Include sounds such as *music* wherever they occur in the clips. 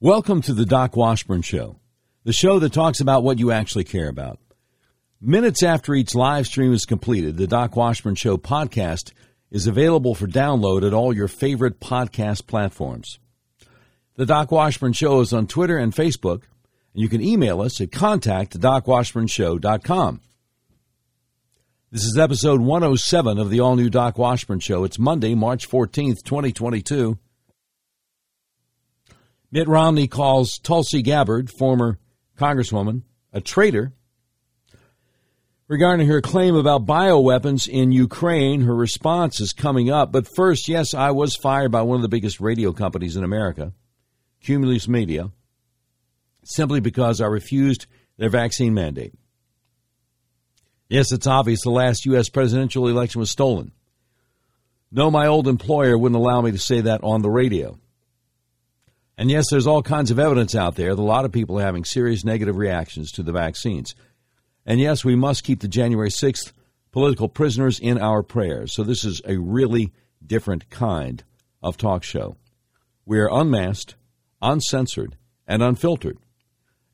Welcome to the Doc Washburn Show, the show that talks about what you actually care about. Minutes after each live stream is completed, the Doc Washburn Show podcast is available for download at all your favorite podcast platforms. The Doc Washburn Show is on Twitter and Facebook, and you can email us at contact at docwashburnshow.com. This is episode 107 of the all new Doc Washburn Show. It's Monday, March 14th, 2022. Mitt Romney calls Tulsi Gabbard, former Congresswoman, a traitor. Regarding her claim about bioweapons in Ukraine, her response is coming up. But first, yes, I was fired by one of the biggest radio companies in America, Cumulus Media, simply because I refused their vaccine mandate. Yes, it's obvious the last U.S. presidential election was stolen. No, my old employer wouldn't allow me to say that on the radio. And yes, there's all kinds of evidence out there that a lot of people are having serious negative reactions to the vaccines. And yes, we must keep the January 6th political prisoners in our prayers. So this is a really different kind of talk show. We are unmasked, uncensored, and unfiltered.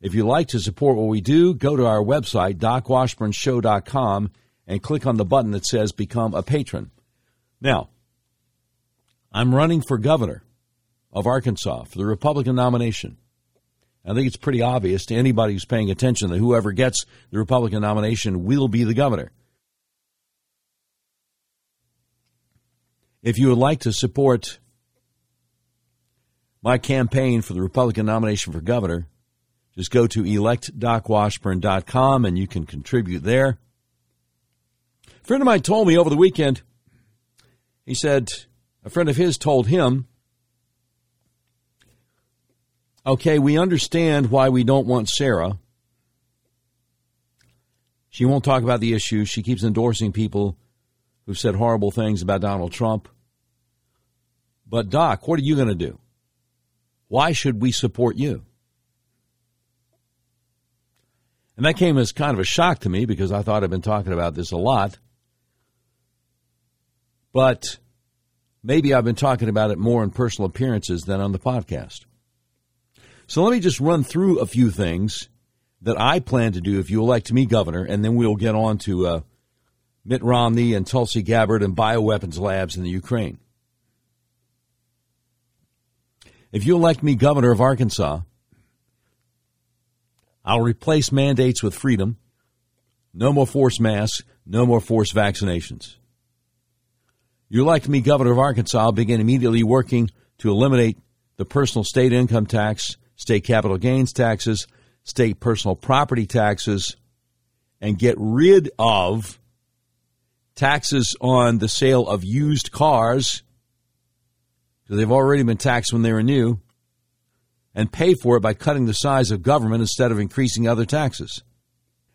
If you like to support what we do, go to our website, docwashburnshow.com, and click on the button that says Become a Patron. Now, I'm running for governor of Arkansas for the Republican nomination. I think it's pretty obvious to anybody who's paying attention that whoever gets the Republican nomination will be the governor. If you would like to support my campaign for the Republican nomination for governor, just go to electdocwashburn.com and you can contribute there. A friend of mine told me over the weekend, he said a friend of his told him Okay, we understand why we don't want Sarah. She won't talk about the issue. She keeps endorsing people who've said horrible things about Donald Trump. But, Doc, what are you going to do? Why should we support you? And that came as kind of a shock to me because I thought I'd been talking about this a lot. But maybe I've been talking about it more in personal appearances than on the podcast. So let me just run through a few things that I plan to do if you elect me governor, and then we'll get on to uh, Mitt Romney and Tulsi Gabbard and bioweapons labs in the Ukraine. If you elect me governor of Arkansas, I'll replace mandates with freedom. No more forced masks, no more forced vaccinations. You elect me governor of Arkansas, I'll begin immediately working to eliminate the personal state income tax state capital gains taxes, state personal property taxes, and get rid of taxes on the sale of used cars, because they've already been taxed when they were new, and pay for it by cutting the size of government instead of increasing other taxes.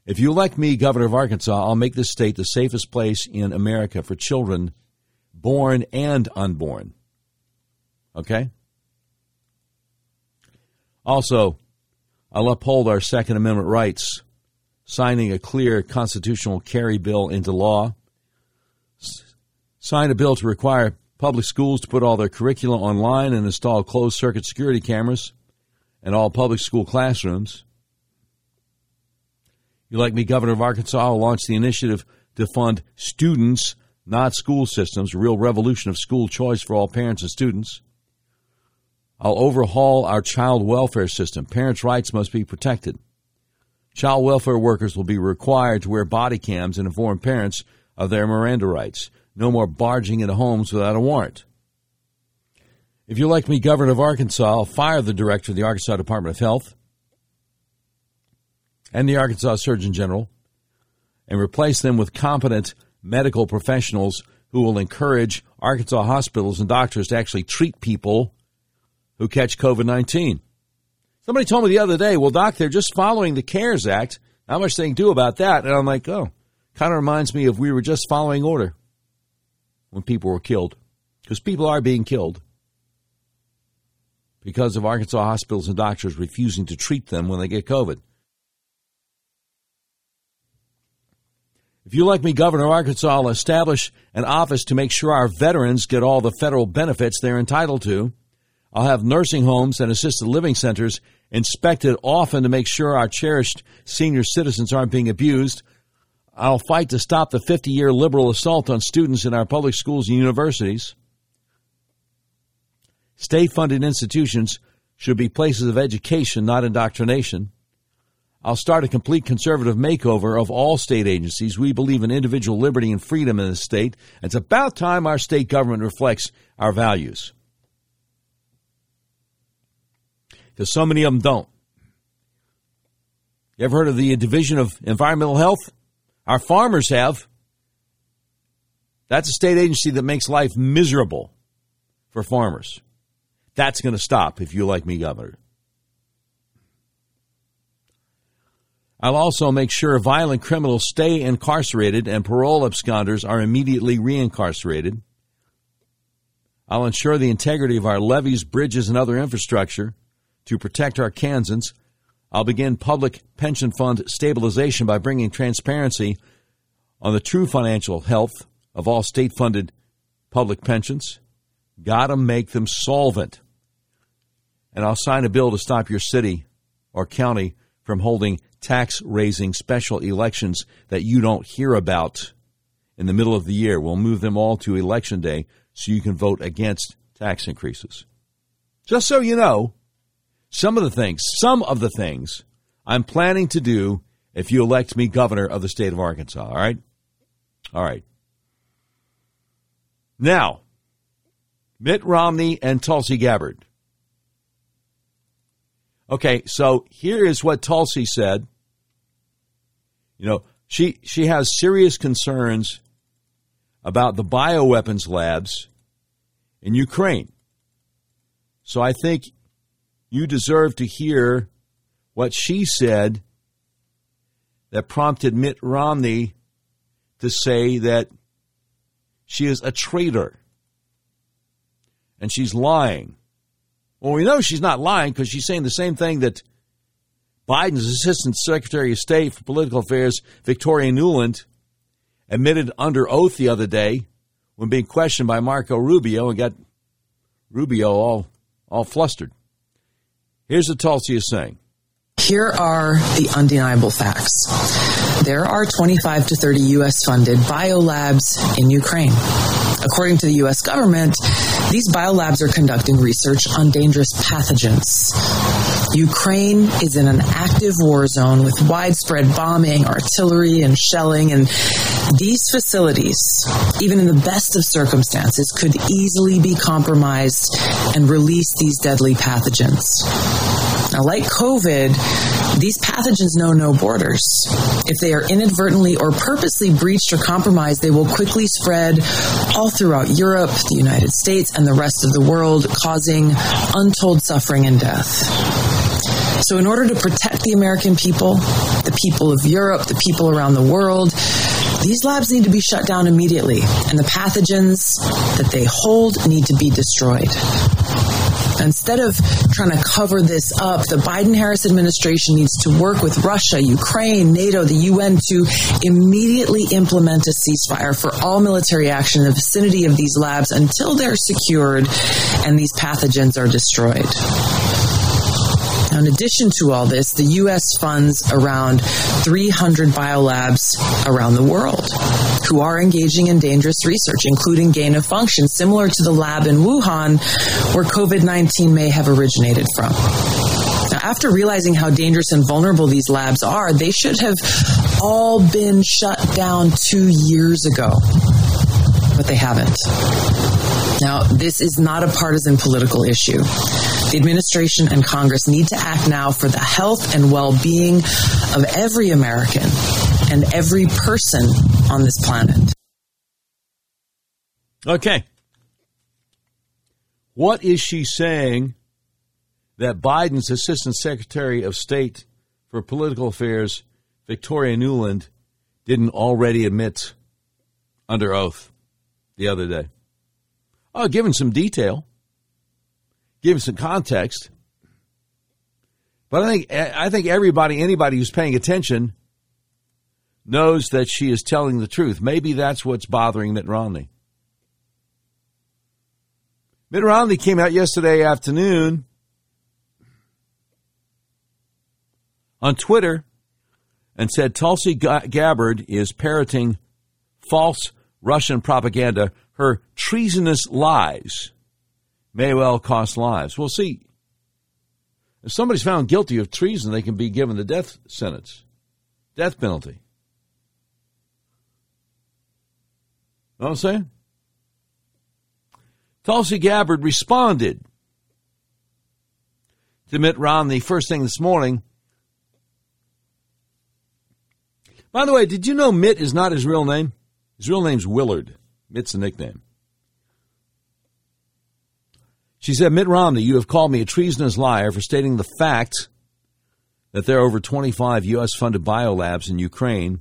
If you elect me governor of Arkansas, I'll make this state the safest place in America for children born and unborn. Okay? Also, I'll uphold our Second Amendment rights, signing a clear constitutional carry bill into law, sign a bill to require public schools to put all their curricula online and install closed circuit security cameras in all public school classrooms. You like me, Governor of Arkansas, I'll launch the initiative to fund students, not school systems, a real revolution of school choice for all parents and students. I'll overhaul our child welfare system. Parents' rights must be protected. Child welfare workers will be required to wear body cams and inform parents of their Miranda rights. No more barging into homes without a warrant. If you elect me governor of Arkansas, I'll fire the director of the Arkansas Department of Health and the Arkansas Surgeon General and replace them with competent medical professionals who will encourage Arkansas hospitals and doctors to actually treat people who catch COVID 19. Somebody told me the other day, well, Doc, they're just following the CARES Act. How much they can do about that. And I'm like, oh, kind of reminds me of we were just following order when people were killed. Because people are being killed because of Arkansas hospitals and doctors refusing to treat them when they get COVID. If you like me, Governor of Arkansas, I'll establish an office to make sure our veterans get all the federal benefits they're entitled to. I'll have nursing homes and assisted living centers inspected often to make sure our cherished senior citizens aren't being abused. I'll fight to stop the 50 year liberal assault on students in our public schools and universities. State funded institutions should be places of education, not indoctrination. I'll start a complete conservative makeover of all state agencies. We believe in individual liberty and freedom in the state. It's about time our state government reflects our values. Because so many of them don't. You ever heard of the Division of Environmental Health? Our farmers have. That's a state agency that makes life miserable for farmers. That's going to stop if you like me, Governor. I'll also make sure violent criminals stay incarcerated and parole absconders are immediately reincarcerated. I'll ensure the integrity of our levees, bridges, and other infrastructure to protect Arkansans. I'll begin public pension fund stabilization by bringing transparency on the true financial health of all state funded public pensions. Gotta make them solvent. And I'll sign a bill to stop your city or county from holding tax raising special elections that you don't hear about in the middle of the year. We'll move them all to election day so you can vote against tax increases. Just so you know, some of the things, some of the things I'm planning to do if you elect me governor of the state of Arkansas. All right? All right. Now, Mitt Romney and Tulsi Gabbard. Okay, so here is what Tulsi said. You know, she she has serious concerns about the bioweapons labs in Ukraine. So I think you deserve to hear what she said that prompted Mitt Romney to say that she is a traitor and she's lying. Well, we know she's not lying because she's saying the same thing that Biden's Assistant Secretary of State for Political Affairs, Victoria Nuland, admitted under oath the other day when being questioned by Marco Rubio and got Rubio all, all flustered. Here's what Tulsi is saying. Here are the undeniable facts. There are 25 to 30 U.S. funded biolabs in Ukraine. According to the U.S. government, these biolabs are conducting research on dangerous pathogens. Ukraine is in an active war zone with widespread bombing, artillery, and shelling, and these facilities, even in the best of circumstances, could easily be compromised and release these deadly pathogens. Now, like COVID, these pathogens know no borders. If they are inadvertently or purposely breached or compromised, they will quickly spread all throughout Europe, the United States, and the rest of the world, causing untold suffering and death. So, in order to protect the American people, the people of Europe, the people around the world, these labs need to be shut down immediately, and the pathogens that they hold need to be destroyed. Instead of trying to cover this up, the Biden Harris administration needs to work with Russia, Ukraine, NATO, the UN to immediately implement a ceasefire for all military action in the vicinity of these labs until they're secured and these pathogens are destroyed. In addition to all this, the U.S. funds around 300 biolabs around the world who are engaging in dangerous research, including gain of function, similar to the lab in Wuhan where COVID 19 may have originated from. Now, after realizing how dangerous and vulnerable these labs are, they should have all been shut down two years ago. But they haven't. Now, this is not a partisan political issue. The administration and Congress need to act now for the health and well being of every American and every person on this planet. Okay. What is she saying that Biden's Assistant Secretary of State for Political Affairs, Victoria Nuland, didn't already admit under oath the other day? Oh, him some detail give him some context. But I think I think everybody, anybody who's paying attention, knows that she is telling the truth. Maybe that's what's bothering Mitt Romney. Mitt Romney came out yesterday afternoon on Twitter and said Tulsi Gabbard is parroting false Russian propaganda. Her treasonous lies may well cost lives. We'll see. If somebody's found guilty of treason, they can be given the death sentence, death penalty. Know what I'm saying? Tulsi Gabbard responded to Mitt Romney first thing this morning. By the way, did you know Mitt is not his real name? His real name's Willard. Mitt's a nickname. She said, Mitt Romney, you have called me a treasonous liar for stating the fact that there are over 25 U.S. funded biolabs in Ukraine,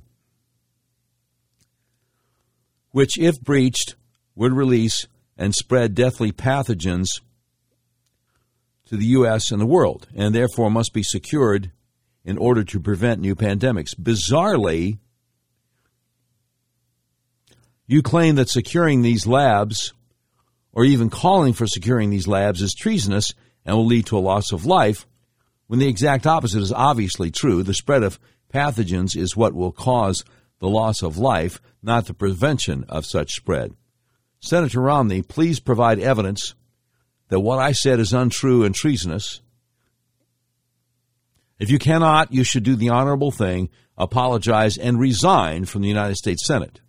which, if breached, would release and spread deathly pathogens to the U.S. and the world, and therefore must be secured in order to prevent new pandemics. Bizarrely, you claim that securing these labs or even calling for securing these labs is treasonous and will lead to a loss of life, when the exact opposite is obviously true. The spread of pathogens is what will cause the loss of life, not the prevention of such spread. Senator Romney, please provide evidence that what I said is untrue and treasonous. If you cannot, you should do the honorable thing, apologize, and resign from the United States Senate.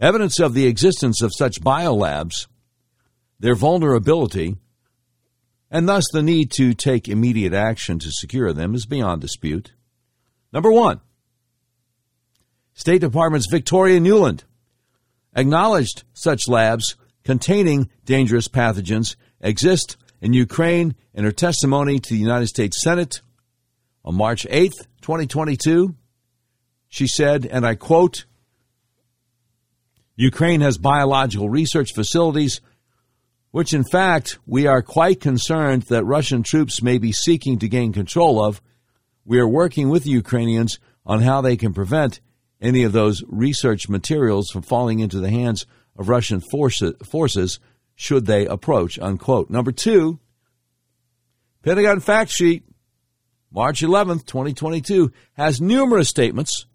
Evidence of the existence of such biolabs their vulnerability, and thus the need to take immediate action to secure them is beyond dispute. Number one, State Department's Victoria Nuland acknowledged such labs containing dangerous pathogens exist in Ukraine in her testimony to the United States Senate on March 8, 2022. She said, and I quote, Ukraine has biological research facilities which in fact we are quite concerned that Russian troops may be seeking to gain control of. We are working with the Ukrainians on how they can prevent any of those research materials from falling into the hands of Russian forces should they approach, unquote. Number two, Pentagon fact sheet, March 11th, 2022, has numerous statements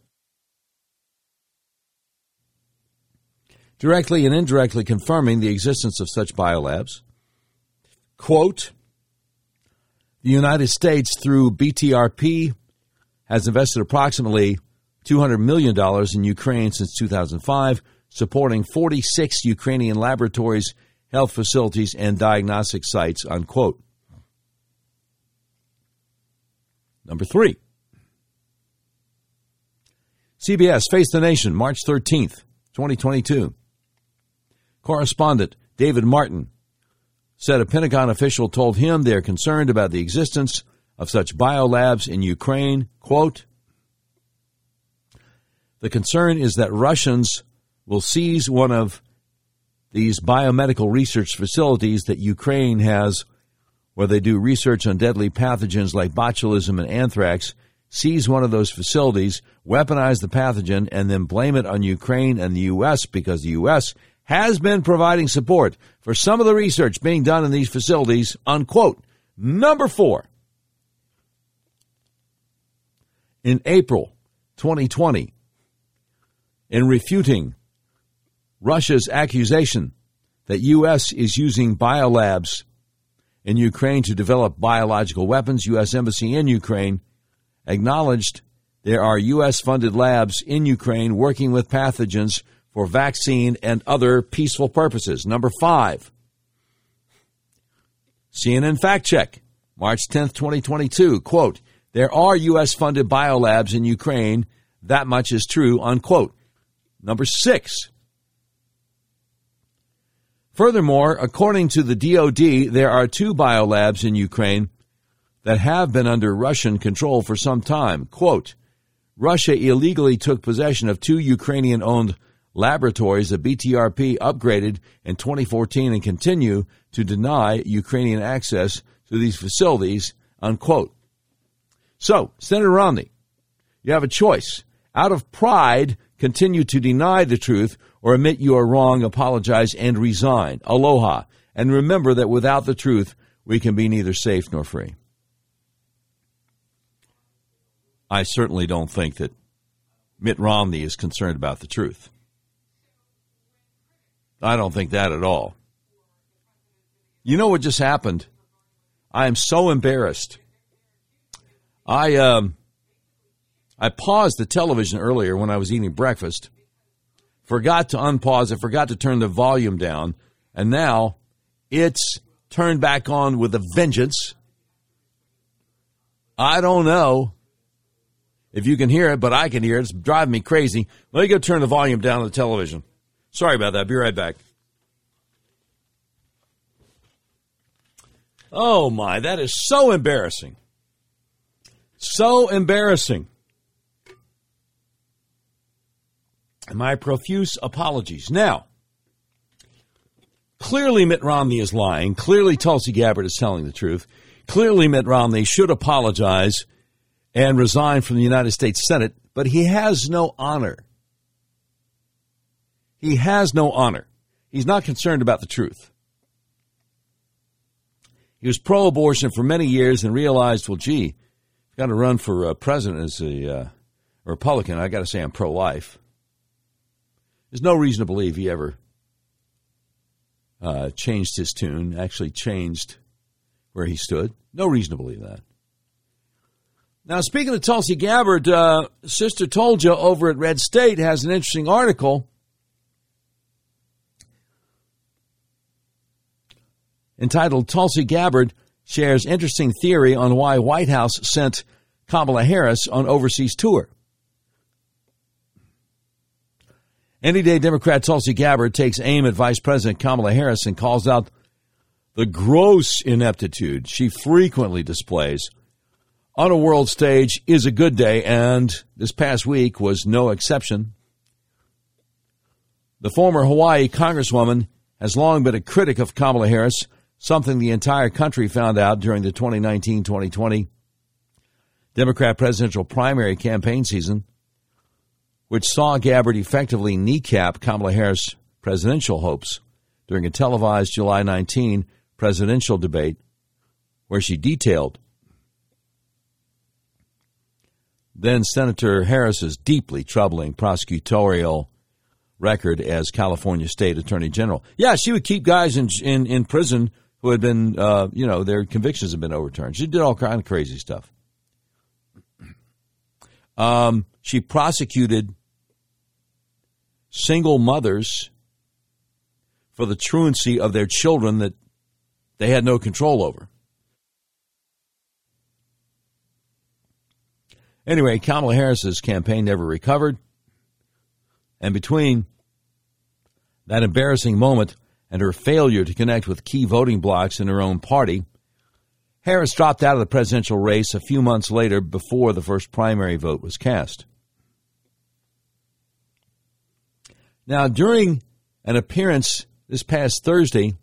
directly and indirectly confirming the existence of such biolabs. Quote, the United States, through BTRP, has invested approximately $200 million in Ukraine since 2005, supporting 46 Ukrainian laboratories, health facilities, and diagnostic sites, unquote. Number three. CBS Face the Nation, March 13th, 2022. Correspondent David Martin said a Pentagon official told him they're concerned about the existence of such biolabs in Ukraine. Quote, the concern is that Russians will seize one of these biomedical research facilities that Ukraine has where they do research on deadly pathogens like botulism and anthrax, seize one of those facilities, weaponize the pathogen, and then blame it on Ukraine and the U.S. because the U.S has been providing support for some of the research being done in these facilities, unquote. Number four, in April 2020, in refuting Russia's accusation that U.S. is using biolabs in Ukraine to develop biological weapons, U.S. Embassy in Ukraine acknowledged there are U.S. funded labs in Ukraine working with pathogens for vaccine and other peaceful purposes. Number five, CNN fact check, March 10th, 2022. Quote, there are U.S. funded biolabs in Ukraine. That much is true, unquote. Number six, Furthermore, according to the DoD, there are two biolabs in Ukraine that have been under Russian control for some time. Quote, Russia illegally took possession of two Ukrainian owned laboratories that BTRP upgraded in 2014 and continue to deny Ukrainian access to these facilities, unquote. So, Senator Romney, you have a choice. Out of pride, continue to deny the truth or admit you are wrong, apologize, and resign. Aloha. And remember that without the truth, we can be neither safe nor free. I certainly don't think that Mitt Romney is concerned about the truth. I don't think that at all. You know what just happened? I am so embarrassed. I um, I paused the television earlier when I was eating breakfast, forgot to unpause it, forgot to turn the volume down, and now it's turned back on with a vengeance. I don't know if you can hear it, but I can hear it. It's driving me crazy. Let me go turn the volume down on the television. Sorry about that. Be right back. Oh my, that is so embarrassing. So embarrassing. My profuse apologies. Now, clearly Mitt Romney is lying. Clearly Tulsi Gabbard is telling the truth. Clearly Mitt Romney should apologize and resign from the United States Senate, but he has no honor. He has no honor. He's not concerned about the truth. He was pro abortion for many years and realized, well, gee, I've got to run for uh, president as a uh, Republican. I've got to say I'm pro life. There's no reason to believe he ever uh, changed his tune, actually changed where he stood. No reason to believe that. Now, speaking of Tulsi Gabbard, uh, Sister Toldjah over at Red State has an interesting article entitled Tulsi Gabbard shares interesting theory on why White House sent Kamala Harris on overseas tour. Any day Democrat Tulsi Gabbard takes aim at Vice President Kamala Harris and calls out the gross ineptitude she frequently displays on a world stage is a good day, and this past week was no exception. The former Hawaii Congresswoman has long been a critic of Kamala Harris something the entire country found out during the 2019 2020 Democrat presidential primary campaign season, which saw Gabbard effectively kneecap Kamala Harris' presidential hopes during a televised July 19 presidential debate where she detailed then Senator Harris's deeply troubling prosecutorial record as California State Attorney General. Yeah, she would keep guys in in, in prison who had been, uh, you know, their convictions had been overturned. She did all kind of crazy stuff. Um, she prosecuted single mothers for the truancy of their children that they had no control over. Anyway, Kamala Harris's campaign never recovered. And between that embarrassing moment and her failure to connect with key voting blocs in her own party, Harris dropped out of the presidential race a few months later before the first primary vote was cast. Now, during an appearance this past Thursday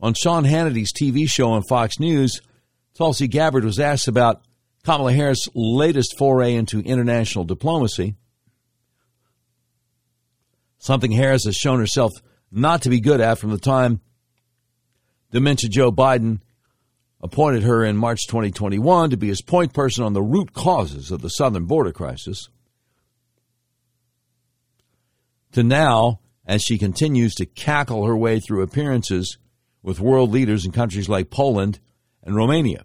on Sean Hannity's TV show on Fox News, Tulsi Gabbard was asked about Kamala Harris' latest foray into international diplomacy, something Harris has shown herself not to be good at from the time dementia Joe Biden appointed her in March 2021 to be his point person on the root causes of the southern border crisis, to now, as she continues to cackle her way through appearances with world leaders in countries like Poland and Romania.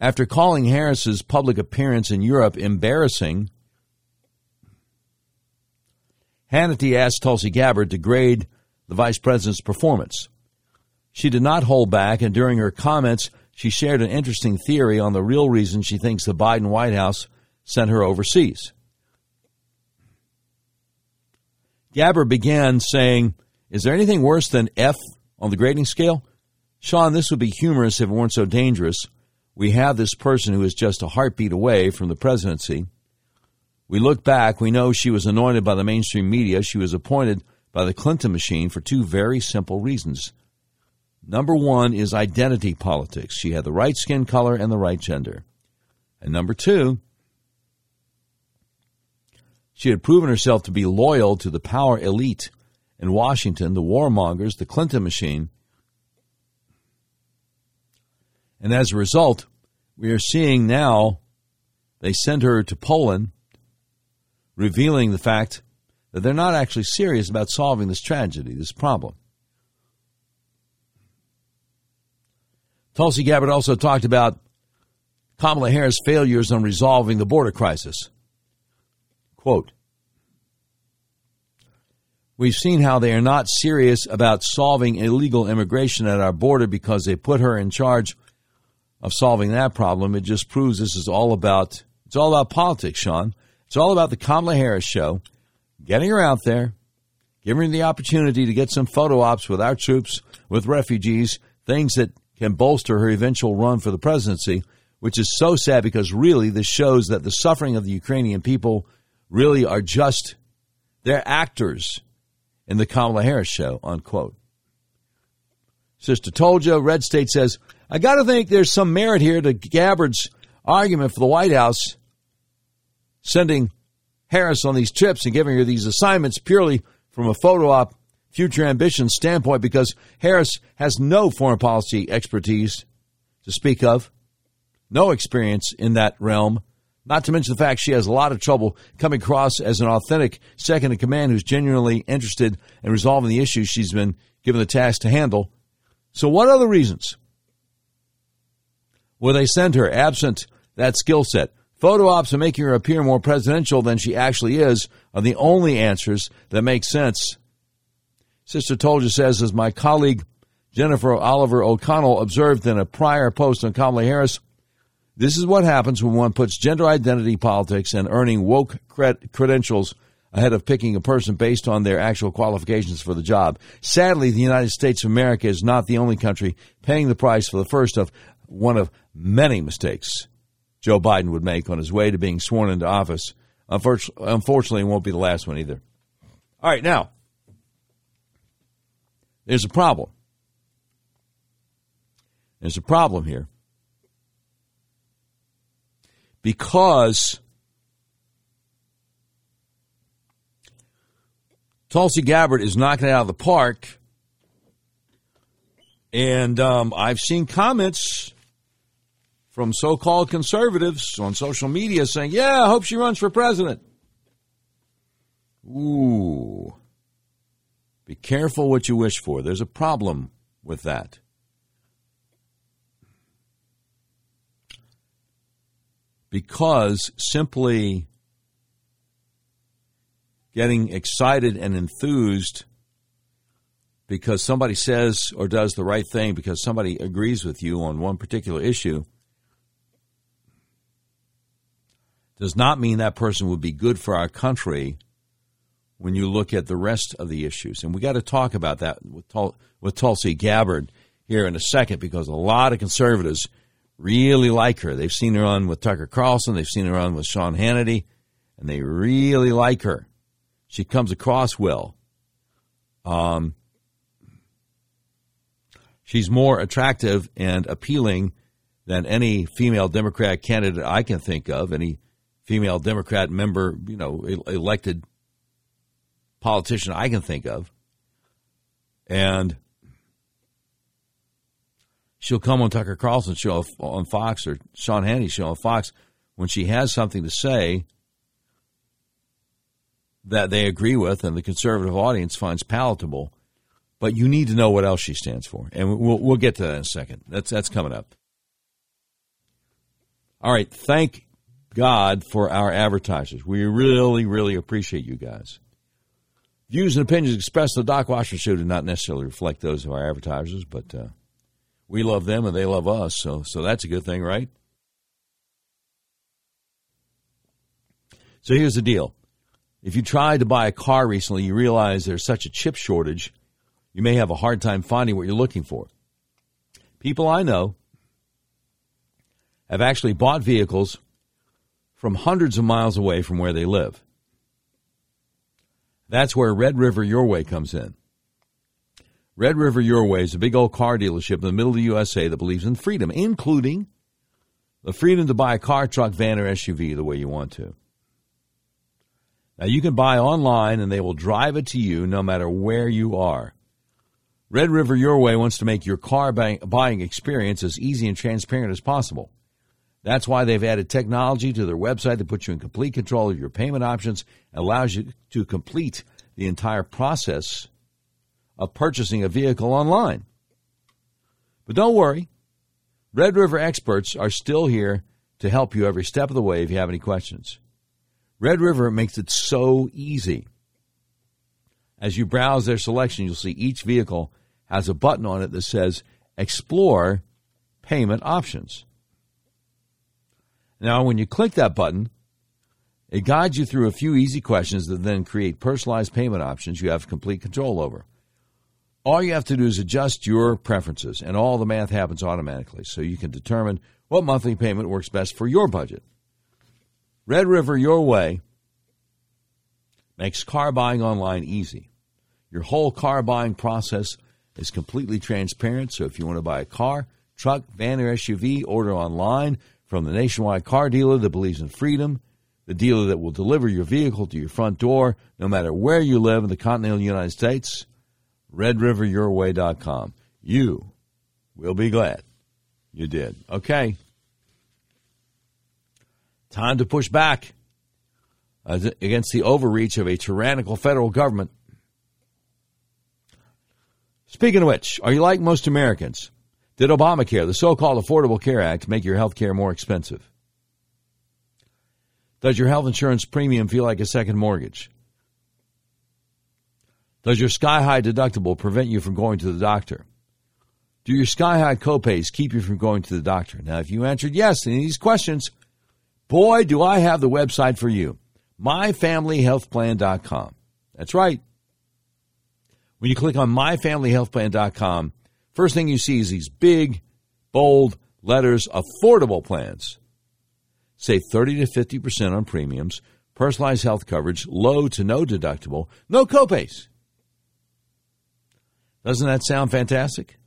After calling Harris's public appearance in Europe embarrassing, Hannity asked Tulsi Gabbard to grade the vice president's performance. She did not hold back, and during her comments, she shared an interesting theory on the real reason she thinks the Biden White House sent her overseas. Gabbard began saying, Is there anything worse than F on the grading scale? Sean, this would be humorous if it weren't so dangerous. We have this person who is just a heartbeat away from the presidency. We look back, we know she was anointed by the mainstream media. She was appointed by the Clinton machine for two very simple reasons. Number one is identity politics. She had the right skin color and the right gender. And number two, she had proven herself to be loyal to the power elite in Washington, the warmongers, the Clinton machine. And as a result, we are seeing now they send her to Poland, revealing the fact that they're not actually serious about solving this tragedy, this problem. Tulsi Gabbard also talked about Kamala Harris' failures on resolving the border crisis. Quote, We've seen how they are not serious about solving illegal immigration at our border because they put her in charge of solving that problem. It just proves this is all about it's all about politics, Sean. It's all about the Kamala Harris show, getting her out there, giving her the opportunity to get some photo ops with our troops, with refugees, things that can bolster her eventual run for the presidency, which is so sad because really this shows that the suffering of the Ukrainian people really are just they're actors in the Kamala Harris show, unquote. Sister Toldjah, Red State says, I got to think there's some merit here to Gabbard's argument for the White House sending Harris on these trips and giving her these assignments purely from a photo op future ambition standpoint because Harris has no foreign policy expertise to speak of, no experience in that realm. Not to mention the fact she has a lot of trouble coming across as an authentic second in command who's genuinely interested in resolving the issues she's been given the task to handle. So, what other reasons will they send her absent that skill set? Photo ops and making her appear more presidential than she actually is are the only answers that make sense. Sister Toldjah says, as my colleague Jennifer Oliver O'Connell observed in a prior post on Kamala Harris, this is what happens when one puts gender identity politics and earning woke cred- credentials ahead of picking a person based on their actual qualifications for the job. Sadly, the United States of America is not the only country paying the price for the first of one of many mistakes Joe Biden would make on his way to being sworn into office. Unfortunately, it won't be the last one either. All right, now, there's a problem. There's a problem here because Tulsi Gabbard is knocking it out of the park. And um, I've seen comments from so called conservatives on social media saying, Yeah, I hope she runs for president. Ooh. Be careful what you wish for. There's a problem with that. because simply getting excited and enthused because somebody says or does the right thing because somebody agrees with you on one particular issue does not mean that person would be good for our country when you look at the rest of the issues. And we got to talk about that with, Tul- with Tulsi Gabbard here in a second because a lot of conservatives – really like her. They've seen her on with Tucker Carlson, they've seen her on with Sean Hannity, and they really like her. She comes across well. Um, she's more attractive and appealing than any female Democrat candidate I can think of, any female Democrat member, you know, elected politician I can think of. And she'll come on Tucker Carlson show on Fox or Sean Hannity show on Fox when she has something to say that they agree with and the conservative audience finds palatable. But you need to know what else she stands for, and we'll we'll get to that in a second. That's that's coming up. All right, thank God for our advertisers. We really, really appreciate you guys. Views and opinions expressed in the Doc Washburn Show do not necessarily reflect those of our advertisers, but uh, we love them and they love us. So, so that's a good thing, right? So here's the deal. If you tried to buy a car recently, you realize there's such a chip shortage, you may have a hard time finding what you're looking for. People I know have actually bought vehicles from hundreds of miles away from where they live. That's where Red River Your Way comes in. Red River Your Way is a big old car dealership in the middle of the USA that believes in freedom, including the freedom to buy a car, truck, van, or SUV the way you want to. Now you can buy online and they will drive it to you no matter where you are. Red River Your Way wants to make your car buying experience as easy and transparent as possible. That's why they've added technology to their website that puts you in complete control of your payment options and allows you to complete the entire process of purchasing a vehicle online. But don't worry, Red River experts are still here to help you every step of the way if you have any questions. Red River makes it so easy. As you browse their selection, you'll see each vehicle has a button on it that says Explore Payment Options. Now, when you click that button, it guides you through a few easy questions that then create personalized payment options you have complete control over. All you have to do is adjust your preferences, and all the math happens automatically so you can determine what monthly payment works best for your budget. Red River Your Way makes car buying online easy. Your whole car buying process is completely transparent, so if you want to buy a car, truck, van, or SUV, order online from the nationwide car dealer that believes in freedom, the dealer that will deliver your vehicle to your front door no matter where you live in the continental United States redriveryourway.com. You will be glad you did. Okay. Time to push back uh, against the overreach of a tyrannical federal government. Speaking of which, are you like most Americans? Did Obamacare, the so called Affordable Care Act, make your health care more expensive? Does your health insurance premium feel like a second mortgage? Does your sky high deductible prevent you from going to the doctor? Do your sky high copays keep you from going to the doctor? Now, if you answered yes to any of these questions, boy, do I have the website for you myfamilyhealthplan.com. That's right. When you click on myfamilyhealthplan.com, first thing you see is these big, bold letters affordable plans. Save 30 to 50% on premiums, personalized health coverage, low to no deductible, no copays. Doesn't that sound fantastic?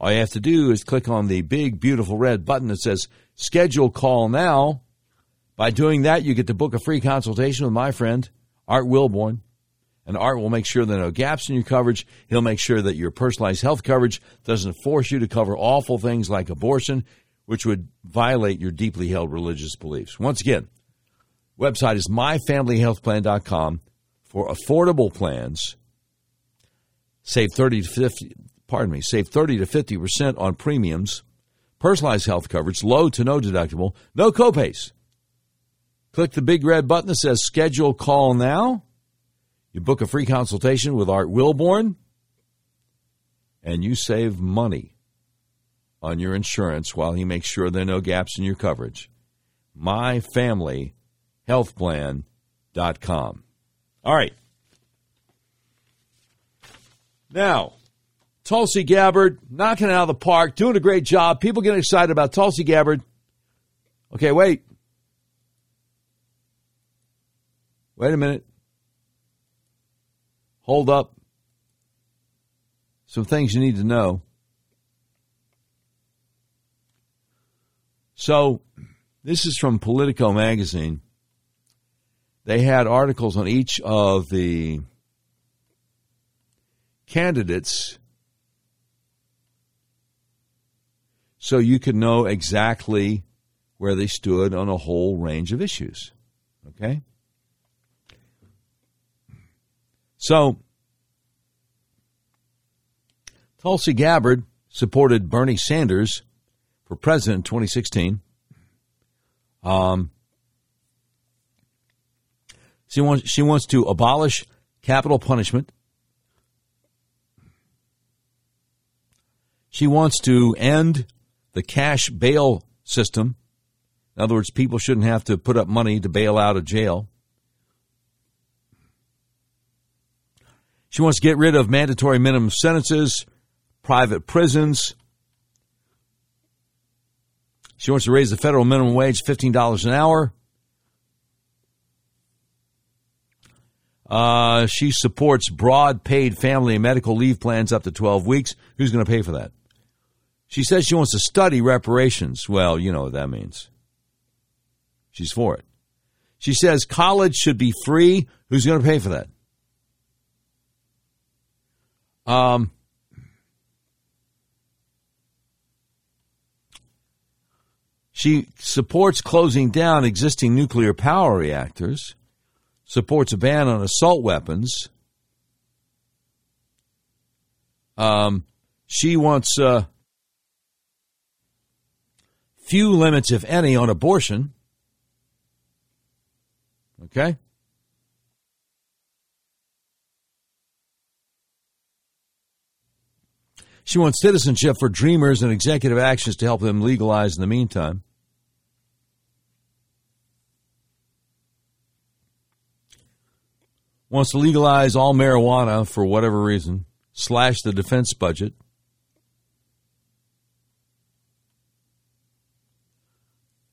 All you have to do is click on the big, beautiful red button that says Schedule Call Now. By doing that, you get to book a free consultation with my friend, Art Wilborn. And Art will make sure there are no gaps in your coverage. He'll make sure that your personalized health coverage doesn't force you to cover awful things like abortion, which would violate your deeply held religious beliefs. Once again, website is myfamilyhealthplan.com for affordable plans Save 30 to 50, pardon me, save 30 to 50% on premiums, personalized health coverage, low to no deductible, no copays. Click the big red button that says schedule call now. You book a free consultation with Art Wilborn and you save money on your insurance while he makes sure there are no gaps in your coverage. MyFamilyHealthPlan.com. All right. Now, Tulsi Gabbard knocking it out of the park, doing a great job. People getting excited about Tulsi Gabbard. Okay, wait. Wait a minute. Hold up. Some things you need to know. So, this is from Politico magazine. They had articles on each of the candidates so you could know exactly where they stood on a whole range of issues. Okay? So, Tulsi Gabbard supported Bernie Sanders for president in 2016. Um, she wants she wants to abolish capital punishment She wants to end the cash bail system. In other words, people shouldn't have to put up money to bail out of jail. She wants to get rid of mandatory minimum sentences, private prisons. She wants to raise the federal minimum wage $15 an hour. Uh, she supports broad paid family and medical leave plans up to 12 weeks. Who's going to pay for that? She says she wants to study reparations. Well, you know what that means. She's for it. She says college should be free. Who's going to pay for that? Um, she supports closing down existing nuclear power reactors, supports a ban on assault weapons. Um, she wants uh, few limits, if any, on abortion. Okay? She wants citizenship for dreamers and executive actions to help them legalize in the meantime. Wants to legalize all marijuana for whatever reason, slash the defense budget.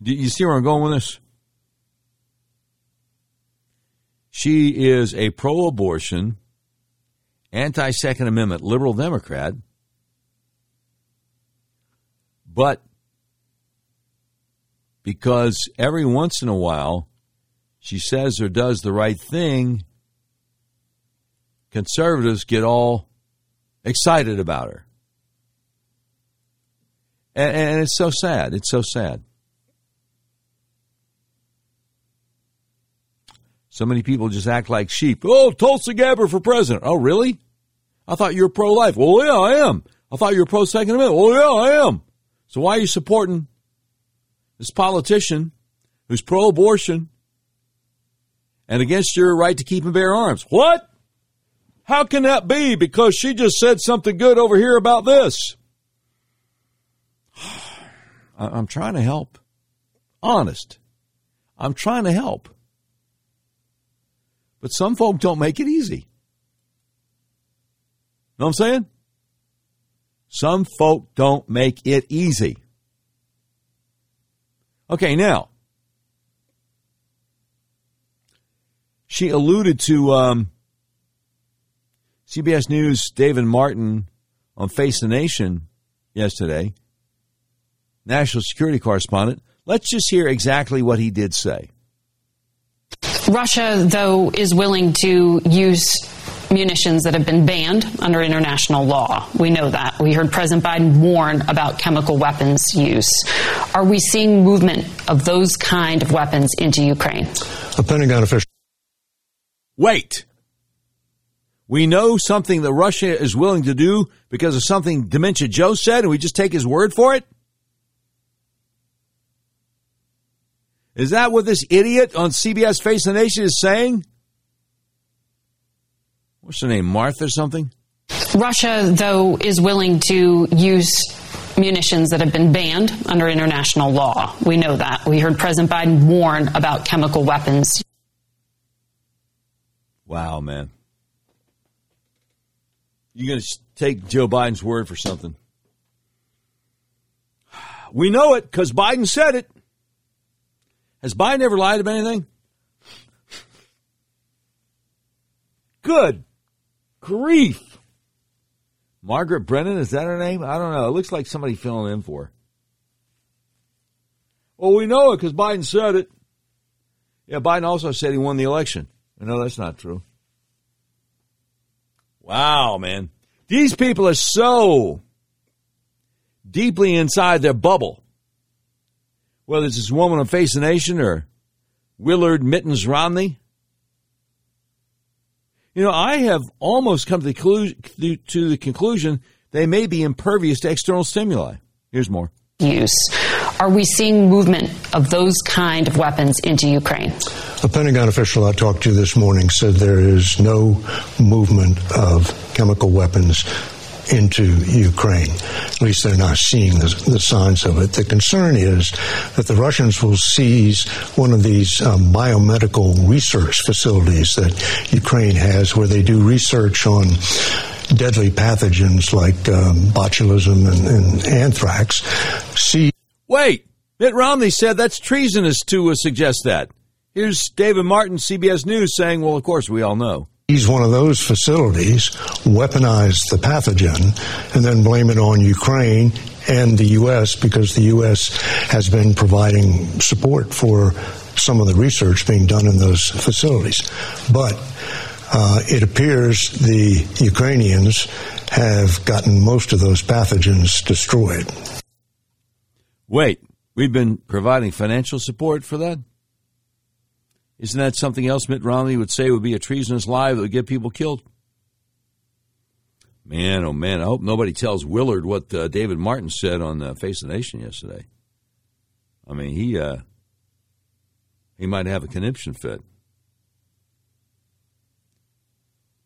Do you see where I'm going with this? She is a pro abortion, anti Second Amendment liberal Democrat, but because every once in a while she says or does the right thing, conservatives get all excited about her. And, and, it's so sad. It's so sad. So many people just act like sheep. Oh, Tulsi Gabbard for president. Oh, really? I thought you were pro life. Well, yeah, I am. I thought you were pro Second Amendment. Well, yeah, I am. So why are you supporting this politician who's pro abortion and against your right to keep and bear arms? What? How can that be? Because she just said something good over here about this. *sighs* I'm trying to help. Honest. I'm trying to help. But some folk don't make it easy. Know what I'm saying? Some folk don't make it easy. Okay, now, she alluded to um, CBS News David Martin on Face the Nation yesterday, national security correspondent. Let's just hear exactly what he did say. Russia, though, is willing to use munitions that have been banned under international law. We know that. We heard President Biden warn about chemical weapons use. Are we seeing movement of those kind of weapons into Ukraine? A Pentagon official. Wait. We know something that Russia is willing to do because of something Dementia Joe said, and we just take his word for it? Is that what this idiot on CBS Face the Nation is saying? What's her name? Martha something? Russia, though, is willing to use munitions that have been banned under international law. We know that. We heard President Biden warn about chemical weapons. Wow, man. You're going to take Joe Biden's word for something. We know it because Biden said it. Has Biden ever lied about anything? Good grief. Margaret Brennan, is that her name? I don't know. It looks like somebody filling in for her. Well, we know it because Biden said it. Yeah, Biden also said he won the election. No, that's not true. Wow, man. These people are so deeply inside their bubble whether it's this woman on Face the Nation or Willard Mittens Romney. You know, I have almost come to the, to the conclusion they may be impervious to external stimuli. Here's more. Use. Are we seeing movement of those kind of weapons into Ukraine? A Pentagon official I talked to this morning said there is no movement of chemical weapons into Ukraine. At least they're not seeing the, the, signs of it. The concern is that the Russians will seize one of these um, biomedical research facilities that Ukraine has where they do research on deadly pathogens like um, botulism and, and anthrax. See. Wait, Mitt Romney said that's treasonous to uh, suggest that. Here's David Martin, CBS News, saying, well, of course, we all know seize one of those facilities, weaponize the pathogen, and then blame it on Ukraine and the U.S. because the U.S. has been providing support for some of the research being done in those facilities. But uh, it appears the Ukrainians have gotten most of those pathogens destroyed. Wait, we've been providing financial support for that? Isn't that something else Mitt Romney would say would be a treasonous lie that would get people killed? Man, oh man, I hope nobody tells Willard what uh, David Martin said on uh, Face the Nation yesterday. I mean, he uh, he might have a conniption fit.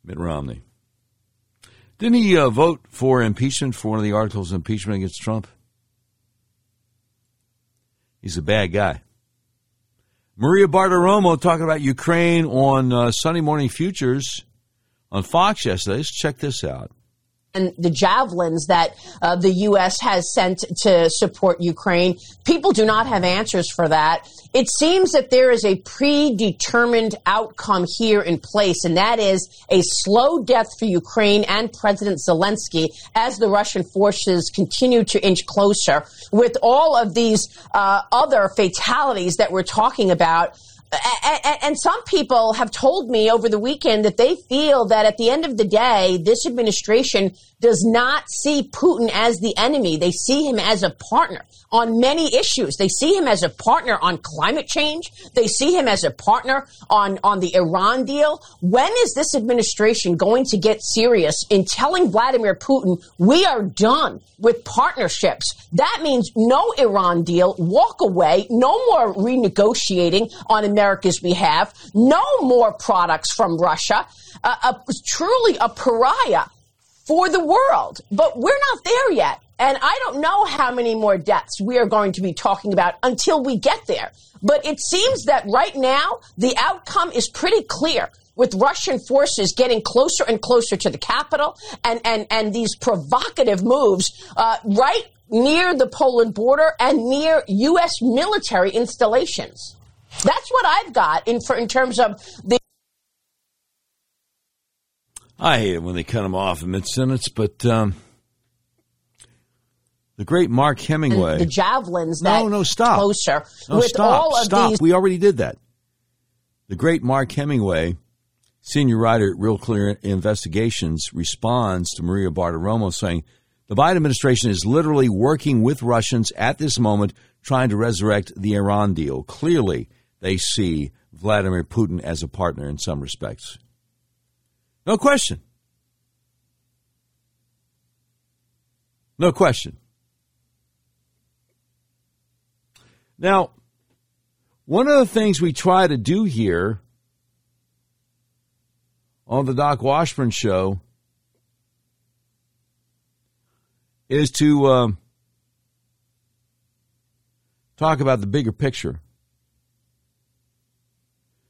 Mitt Romney. Didn't he uh, vote for impeachment for one of the articles of impeachment against Trump? He's a bad guy. Maria Bartiromo talking about Ukraine on uh, Sunday Morning Futures on Fox yesterday. Let's check this out and the javelins that uh, the U.S. has sent to support Ukraine. People do not have answers for that. It seems that there is a predetermined outcome here in place, and that is a slow death for Ukraine and President Zelensky as the Russian forces continue to inch closer. With all of these uh, other fatalities that we're talking about, and some people have told me over the weekend that they feel that at the end of the day, this administration does not see Putin as the enemy. They see him as a partner on many issues. They see him as a partner on climate change. They see him as a partner on, on the Iran deal. When is this administration going to get serious in telling Vladimir Putin, we are done with partnerships? That means no Iran deal, walk away, no more renegotiating on America's behalf, no more products from Russia. Uh, a, truly a pariah for the world. But we're not there yet. And I don't know how many more deaths we are going to be talking about until we get there. But it seems that right now, the outcome is pretty clear with Russian forces getting closer and closer to the capital and, and, and these provocative moves uh, right near the Poland border and near U.S. military installations. That's what I've got in, for, in terms of the. I hate it when they cut them off in mid sentence, but um, the great Mark Hemingway. And the javelins no, no, stop. closer. No, with stop, all of stop. these. We already did that. The great Mark Hemingway, senior writer at Real Clear Investigations, responds to Maria Bartiromo saying, the Biden administration is literally working with Russians at this moment trying to resurrect the Iran deal. Clearly, they see Vladimir Putin as a partner in some respects. No question. No question. Now, one of the things we try to do here on the Doc Washburn show is to um, talk about the bigger picture.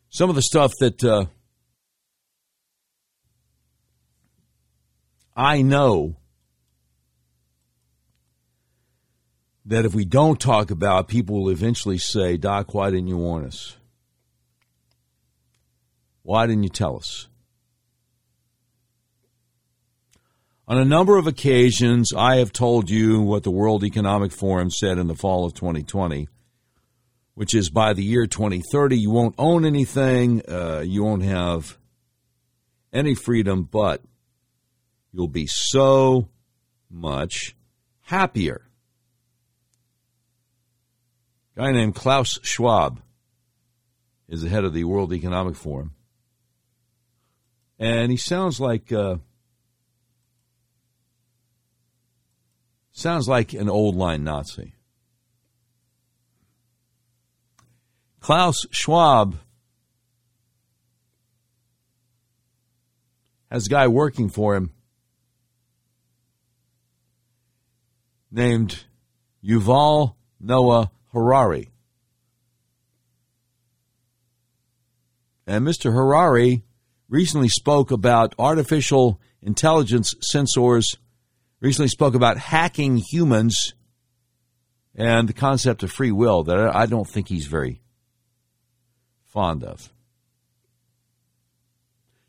Some of the stuff that uh, I know that if we don't talk about, people will eventually say, Doc, why didn't you warn us? Why didn't you tell us? On a number of occasions, I have told you what the World Economic Forum said in the fall of 2020, which is by the year 2030, you won't own anything, uh, you won't have any freedom, but you'll be so much happier. A guy named Klaus Schwab is the head of the World Economic Forum. And he sounds like uh, sounds like an old line Nazi. Klaus Schwab has a guy working for him named Yuval Noah Harari. And Mr. Harari recently spoke about artificial intelligence sensors, recently spoke about hacking humans and the concept of free will that I don't think he's very fond of.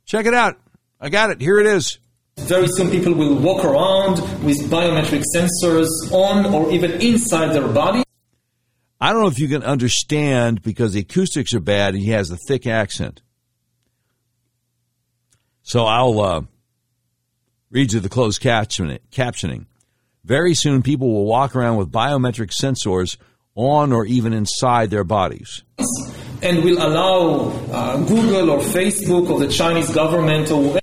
Check it out. I got it. Here it is. Very soon, people will walk around with biometric sensors on or even inside their body. I don't know if you can understand because the acoustics are bad and he has a thick accent. So I'll uh, read you the closed captioning. Very soon, people will walk around with biometric sensors on or even inside their bodies. And will allow uh, Google or Facebook or the Chinese government or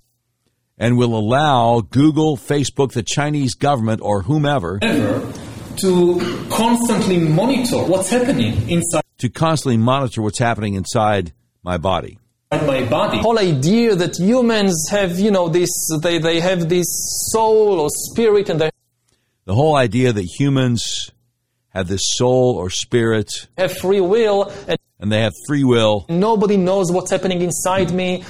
and will allow Google, Facebook, the Chinese government, or whomever Ever to constantly monitor what's happening inside. To constantly monitor what's happening inside my body. My body. Whole idea that humans have, you know, this they, they have this soul or spirit and they the whole idea that humans have this soul or spirit have free will and, and they have free will. Nobody knows what's happening inside me.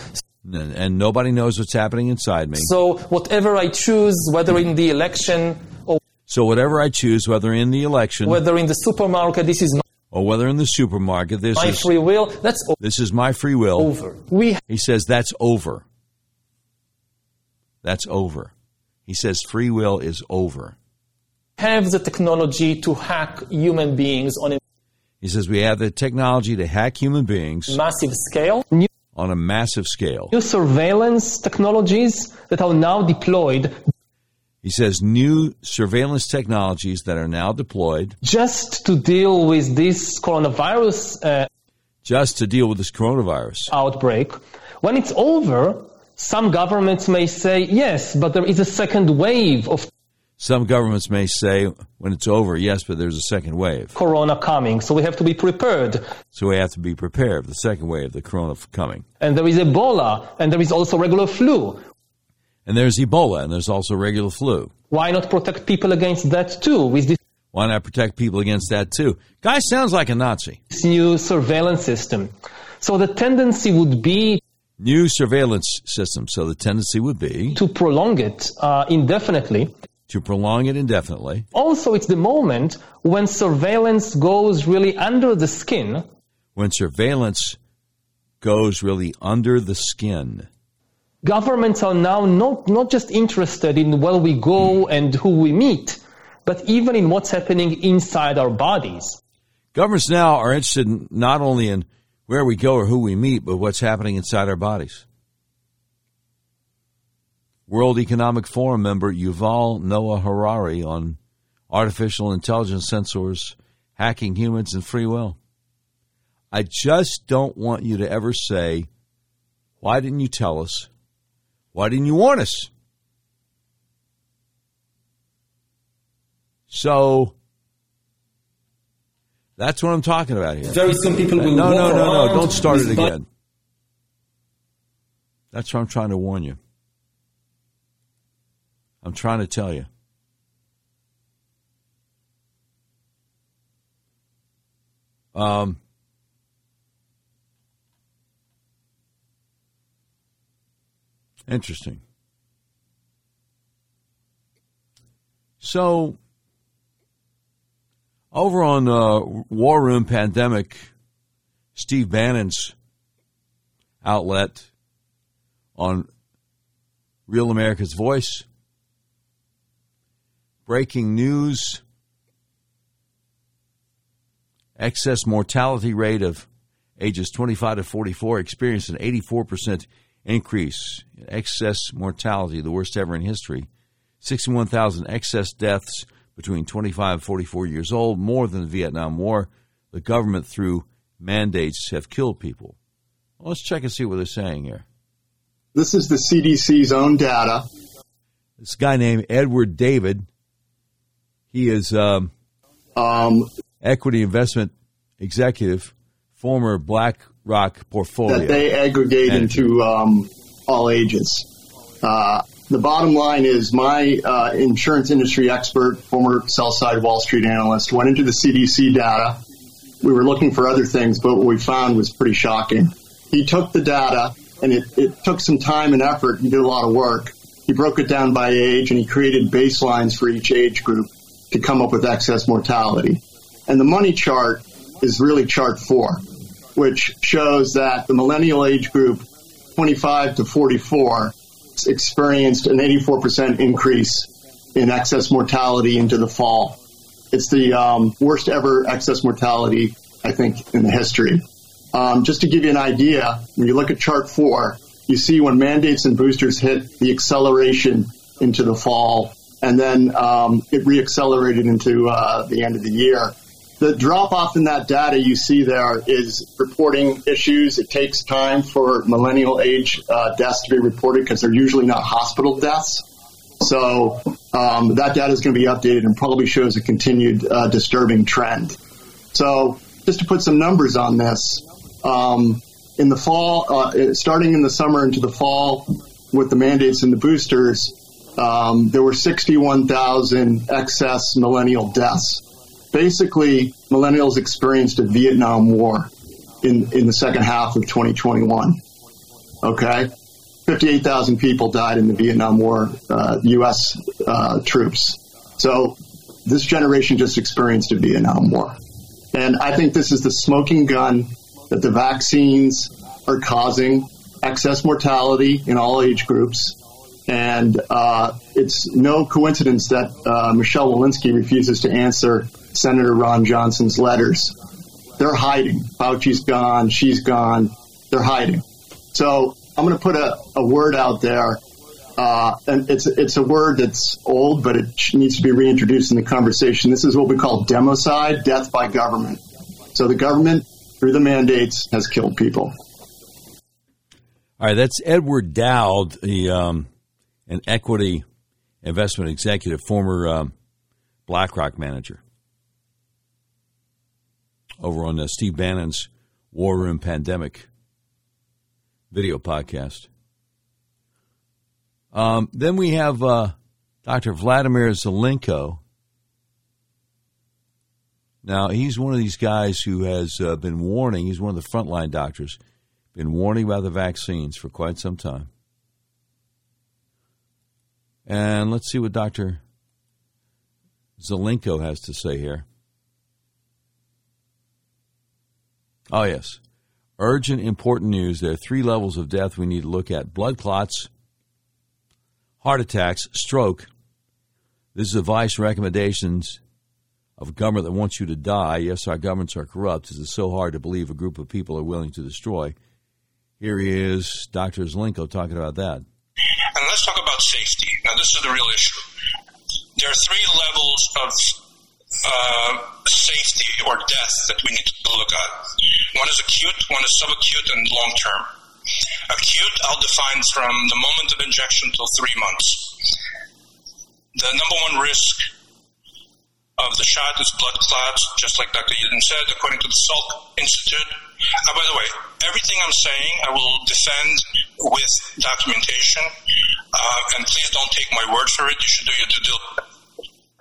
And, nobody knows what's happening inside me. So whatever I choose, whether in the election or so whatever I choose, whether in the election, whether in the supermarket, this is or whether in the supermarket, this my is free will. That's this is my free will. Over. We. He says that's over. That's over. He says free will is over. Have the technology to hack human beings on a. He says we have the technology to hack human beings massive scale. New- on a massive scale. New surveillance technologies that are now deployed. He says new surveillance technologies that are now deployed just to deal with this coronavirus. Uh, just to deal with this coronavirus outbreak. When it's over, some governments may say yes, but there is a second wave of some governments may say when it's over, yes, but there's a second wave. Corona coming, so we have to be prepared. So we have to be prepared for the second wave, of the corona coming. And there is Ebola, and there is also regular flu. And there's Ebola, and there's also regular flu. Why not protect people against that too? With this Why not protect people against that too? Guy sounds like a Nazi. This new surveillance system. So the tendency would be new surveillance system. So the tendency would be to prolong it uh, indefinitely to prolong it indefinitely. Also, it's the moment when surveillance goes really under the skin. When surveillance goes really under the skin. Governments are now not, not just interested in where we go and who we meet, but even in what's happening inside our bodies. Governments now are interested in not only in where we go or who we meet, but what's happening inside our bodies. World Economic Forum member Yuval Noah Harari on artificial intelligence sensors hacking humans and free will. I just don't want you to ever say, why didn't you tell us? Why didn't you warn us? So that's what I'm talking about here. Very soon people will no, no, no, no. Don't start it again. That's what I'm trying to warn you. I'm trying to tell you. Um, interesting. So, over on uh, War Room Pandemic, Steve Bannon's outlet on Real America's Voice breaking news excess mortality rate of ages 25 to 44 experienced an 84% increase in excess mortality, the worst ever in history. 61,000 excess deaths between 25 and 44 years old, more than the Vietnam War. The government, through mandates, have killed people. Well, let's check and see what they're saying here. This is the CDC's own data. This guy named Edward Dowd he is um, um, equity investment executive, former BlackRock portfolio. That they aggregate manager. into um, all ages. Uh, the bottom line is my uh, insurance industry expert, former sell side Wall Street analyst, went into the CDC data. We were looking for other things, but what we found was pretty shocking. He took the data and it, it took some time and effort. He did a lot of work. He broke it down by age and he created baselines for each age group to come up with excess mortality. And the money chart is really chart four, which shows that the millennial age group 25 to 44 experienced an 84% increase in excess mortality into the fall. It's the um, worst ever excess mortality, I think, in the history. Um, just to give you an idea, when you look at chart four, you see when mandates and boosters hit the acceleration into the fall, and then um, it reaccelerated into uh, the end of the year. The drop off in that data you see there is reporting issues. It takes time for millennial age uh, deaths to be reported because they're usually not hospital deaths. So um, that data is going to be updated and probably shows a continued uh, disturbing trend. So just to put some numbers on this, um, in the fall, uh, starting in the summer into the fall, with the mandates and the boosters, um, there were 61,000 excess millennial deaths. Basically, millennials experienced a Vietnam War in, in the second half of 2021. Okay? 58,000 people died in the Vietnam War, uh, U.S. Uh, troops. So this generation just experienced a Vietnam War. And I think this is the smoking gun that the vaccines are causing excess mortality in all age groups. And uh, it's no coincidence that uh, Michelle Walensky refuses to answer Senator Ron Johnson's letters. They're hiding. Fauci's gone. She's gone. They're hiding. So I'm going to put a, a word out there. Uh, and it's it's a word that's old, but it needs to be reintroduced in the conversation. This is what we call democide, death by government. So the government, through the mandates, has killed people. All right, that's Edward Dowd, the um, an equity investment executive, former um, BlackRock manager, over on uh, Steve Bannon's War Room Pandemic video podcast. Um, then we have uh, Dr. Vladimir Zelenko. Now, he's one of these guys who has uh, been warning, he's one of the frontline doctors, been warning about the vaccines for quite some time. And let's see what Dr. Zelenko has to say here. Oh, yes. Urgent, important news. There are three levels of death we need to look at blood clots, heart attacks, stroke. This is advice and recommendations of a government that wants you to die. Yes, our governments are corrupt. It is so hard to believe a group of people are willing to destroy. Here he is, Dr. Zelenko, talking about that. And let's talk about safety. Now, this is the real issue. There are three levels of uh, safety or death that we need to look at. One is acute, one is subacute, and long term. Acute, I'll define from the moment of injection till three months. The number one risk of the shot is blood clots, just like Dr. Eden said, according to the Salk Institute. Uh, by the way, everything I'm saying I will defend with documentation, uh, and please don't take my word for it. You should do your due diligence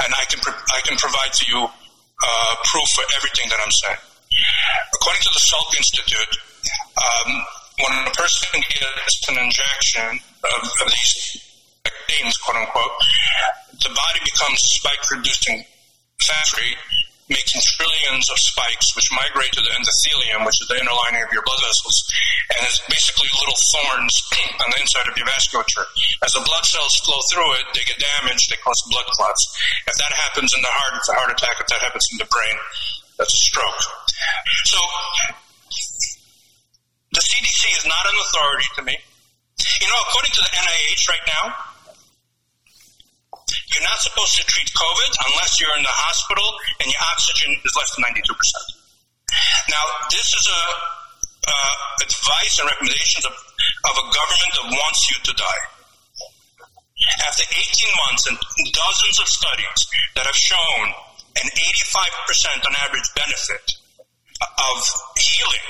and I can I can provide to you uh, proof for everything that I'm saying. According to the Salk Institute, um, when a person gets an injection of, of these vaccines, quote unquote, the body becomes spike-producing factory making trillions of spikes which migrate to the endothelium, which is the inner lining of your blood vessels, and is basically little thorns *clears throat* on the inside of your vasculature. As the blood cells flow through it, they get damaged, they cause blood clots. If that happens in the heart, it's a heart attack. If that happens in the brain, that's a stroke. So, the CDC is not an authority to me. You know, according to the NIH right now, you're not supposed to treat COVID unless you're in the hospital and your oxygen is less than 92%. Now, this is a uh, advice and recommendations of, of a government that wants you to die. After 18 months and dozens of studies that have shown an 85% on average benefit of healing,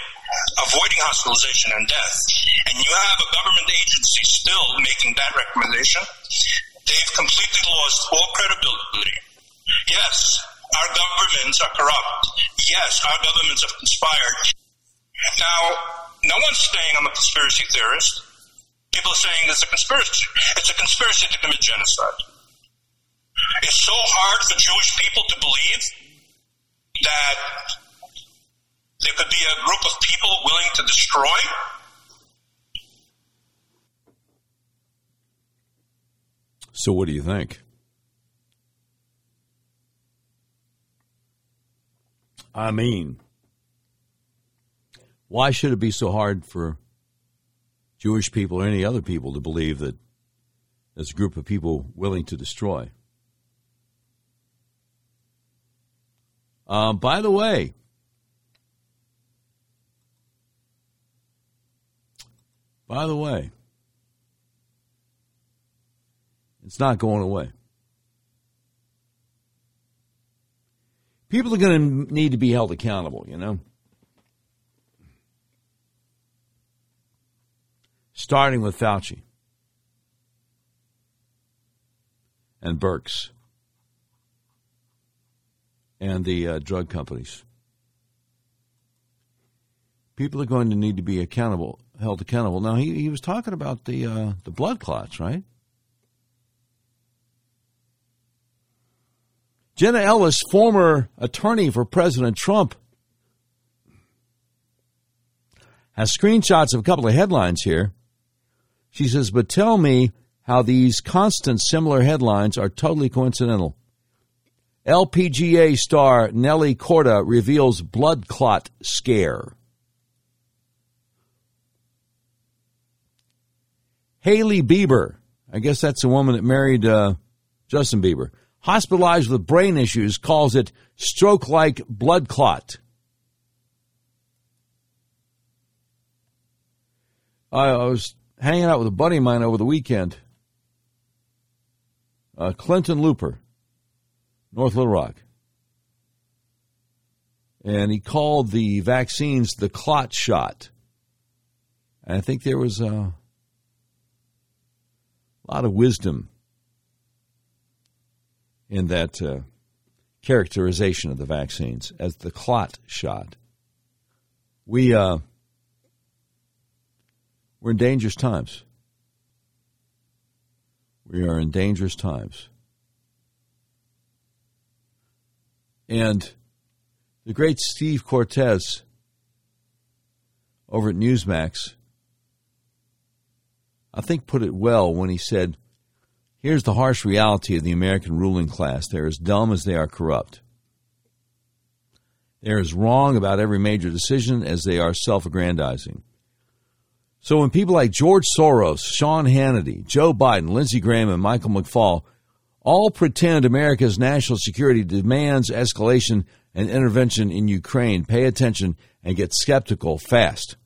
avoiding hospitalization and death, and you have a government agency still making that recommendation, they've completely lost all credibility. Yes, our governments are corrupt. Yes, our governments have conspired. Now, no one's saying I'm a conspiracy theorist. People are saying it's a conspiracy. It's a conspiracy to commit genocide. It's so hard for Jewish people to believe that there could be a group of people willing to destroy So, what do you think? I mean, why should it be so hard for Jewish people or any other people to believe that there's a group of people willing to destroy? Uh, by the way, by the way, it's not going away. People are going to need to be held accountable, you know? Starting with Fauci and Birx and the uh, drug companies. People are going to need to be accountable, held accountable. Now, he, he was talking about the, uh, the blood clots, right? Jenna Ellis, former attorney for President Trump, has screenshots of a couple of headlines here. She says, But tell me how these constant similar headlines are totally coincidental. LPGA star Nelly Korda reveals blood clot scare. Hailey Bieber, I guess that's the woman that married uh, Justin Bieber, hospitalized with brain issues, calls it stroke like blood clot. I was hanging out with a buddy of mine over the weekend, uh, Clinton Looper, North Little Rock. And he called the vaccines the clot shot. And I think there was a lot of wisdom in that uh, characterization of the vaccines as the clot shot. We uh, we're in dangerous times. We are in dangerous times. And the great Steve Cortes over at Newsmax, I think, put it well when he said, Here's the harsh reality of the American ruling class. They're as dumb as they are corrupt. They're as wrong about every major decision as they are self aggrandizing. So when people like George Soros, Sean Hannity, Joe Biden, Lindsey Graham, and Michael McFaul all pretend America's national security demands escalation and intervention in Ukraine, pay attention and get skeptical fast.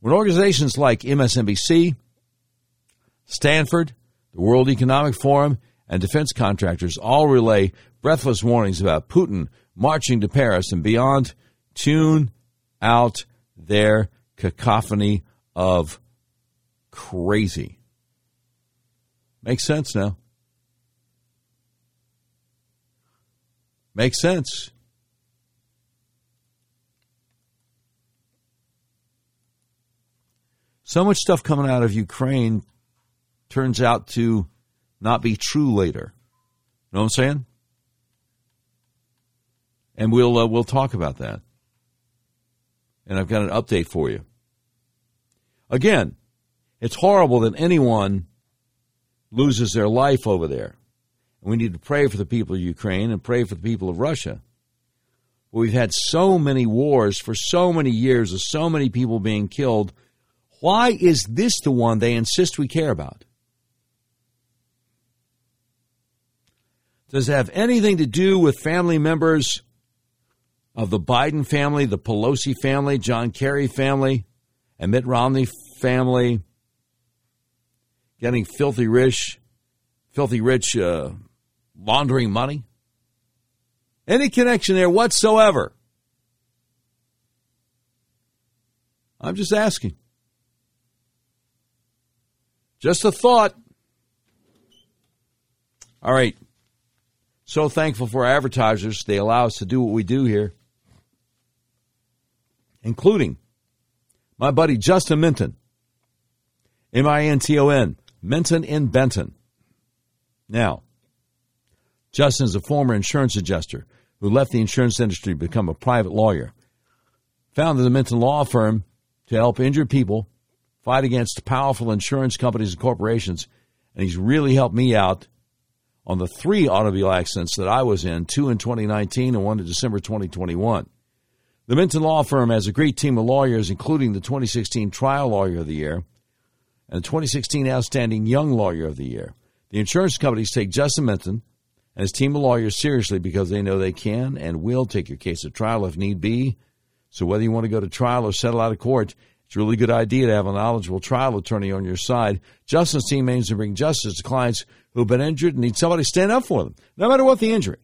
When organizations like MSNBC, Stanford, the World Economic Forum, and defense contractors all relay breathless warnings about Putin marching to Paris and beyond. Tune out their cacophony of crazy. Makes sense now. Makes sense. So much stuff coming out of Ukraine turns out to not be true later. You know what I'm saying? And we'll uh, we'll talk about that. And I've got an update for you. Again, it's horrible that anyone loses their life over there. And we need to pray for the people of Ukraine and pray for the people of Russia. We've had so many wars for so many years, with so many people being killed. Why is this the one they insist we care about? Does it have anything to do with family members of the Biden family, the Pelosi family, John Kerry family, and Mitt Romney family getting filthy rich, filthy rich, uh, laundering money? Any connection there whatsoever? I'm just asking. Just a thought. All right. So thankful for our advertisers. They allow us to do what we do here, including my buddy Justin Minton, M I N T O N, Minton in Benton. Now, Justin is a former insurance adjuster who left the insurance industry to become a private lawyer. Founded the Minton Law Firm to help injured people fight against powerful insurance companies and corporations, and he's really helped me out on the three automobile accidents that I was in, two in 2019 and one in December 2021. The Minton Law Firm has a great team of lawyers, including the 2016 Trial Lawyer of the Year and the 2016 Outstanding Young Lawyer of the Year. The insurance companies take Justin Minton and his team of lawyers seriously because they know they can and will take your case to trial if need be. So whether you want to go to trial or settle out of court, it's a really good idea to have a knowledgeable trial attorney on your side. Justin's team aims to bring justice to clients who have been injured and need somebody to stand up for them, no matter what the injury.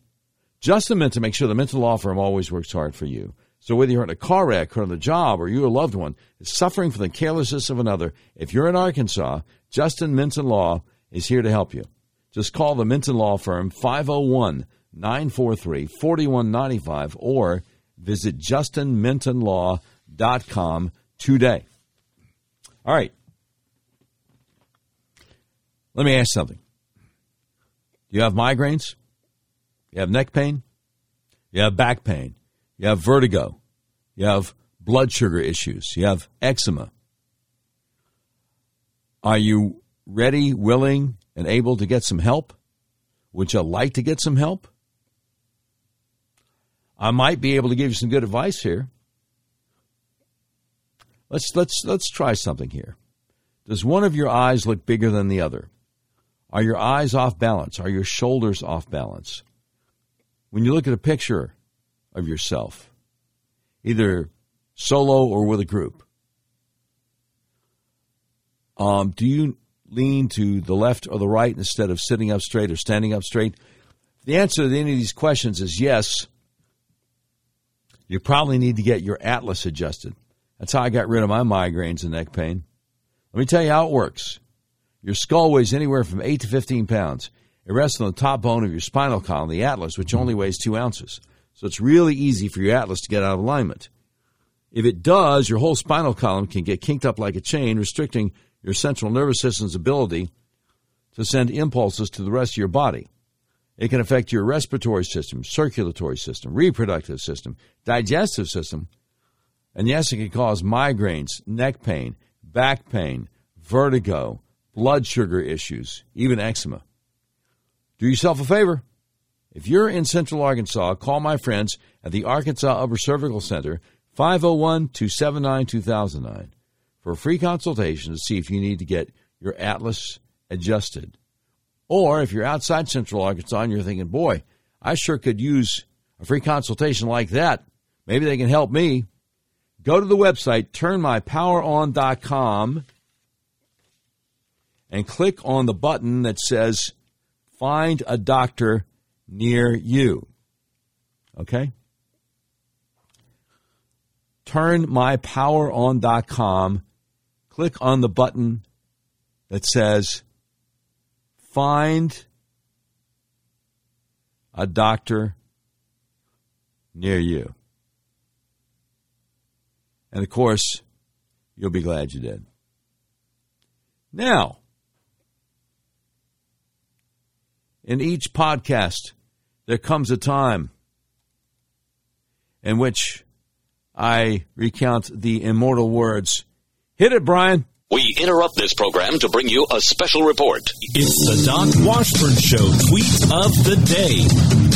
Justin Minton make sure the Minton Law Firm always works hard for you. So whether you're in a car wreck or on the job or you a loved one is suffering from the carelessness of another, if you're in Arkansas, Justin Minton Law is here to help you. Just call the Minton Law Firm 501 943 4195 or visit justinmintonlaw.com today. All right. Let me ask something. Do you have migraines? You have neck pain? You have back pain? You have vertigo? You have blood sugar issues? You have eczema? Are you ready, willing, and able to get some help? Would you like to get some help? I might be able to give you some good advice here. Let's let's let's try something here. Does one of your eyes look bigger than the other? Are your eyes off balance? Are your shoulders off balance? When you look at a picture of yourself, either solo or with a group, um, do you lean to the left or the right instead of sitting up straight or standing up straight? The answer to any of these questions is yes. You probably need to get your atlas adjusted. That's how I got rid of my migraines and neck pain. Let me tell you how it works. Your skull weighs anywhere from 8 to 15 pounds. It rests on the top bone of your spinal column, the atlas, which only weighs 2 ounces. So it's really easy for your atlas to get out of alignment. If it does, your whole spinal column can get kinked up like a chain, restricting your central nervous system's ability to send impulses to the rest of your body. It can affect your respiratory system, circulatory system, reproductive system, digestive system, and yes, it can cause migraines, neck pain, back pain, vertigo, blood sugar issues, even eczema. Do yourself a favor. If you're in Central Arkansas, call my friends at the Arkansas Upper Cervical Center, 501 279 2009, for a free consultation to see if you need to get your atlas adjusted. Or if you're outside Central Arkansas and you're thinking, boy, I sure could use a free consultation like that. Maybe they can help me. Go to the website, turnmypoweron.com, and click on the button that says Find a Doctor Near You. Okay? Turnmypoweron.com. Click on the button that says Find a doctor near you. And of course, you'll be glad you did. Now, in each podcast, there comes a time in which I recount the immortal words Hit it, Brian. We interrupt this program to bring you a special report. It's the Doc Washburn Show tweet of the day.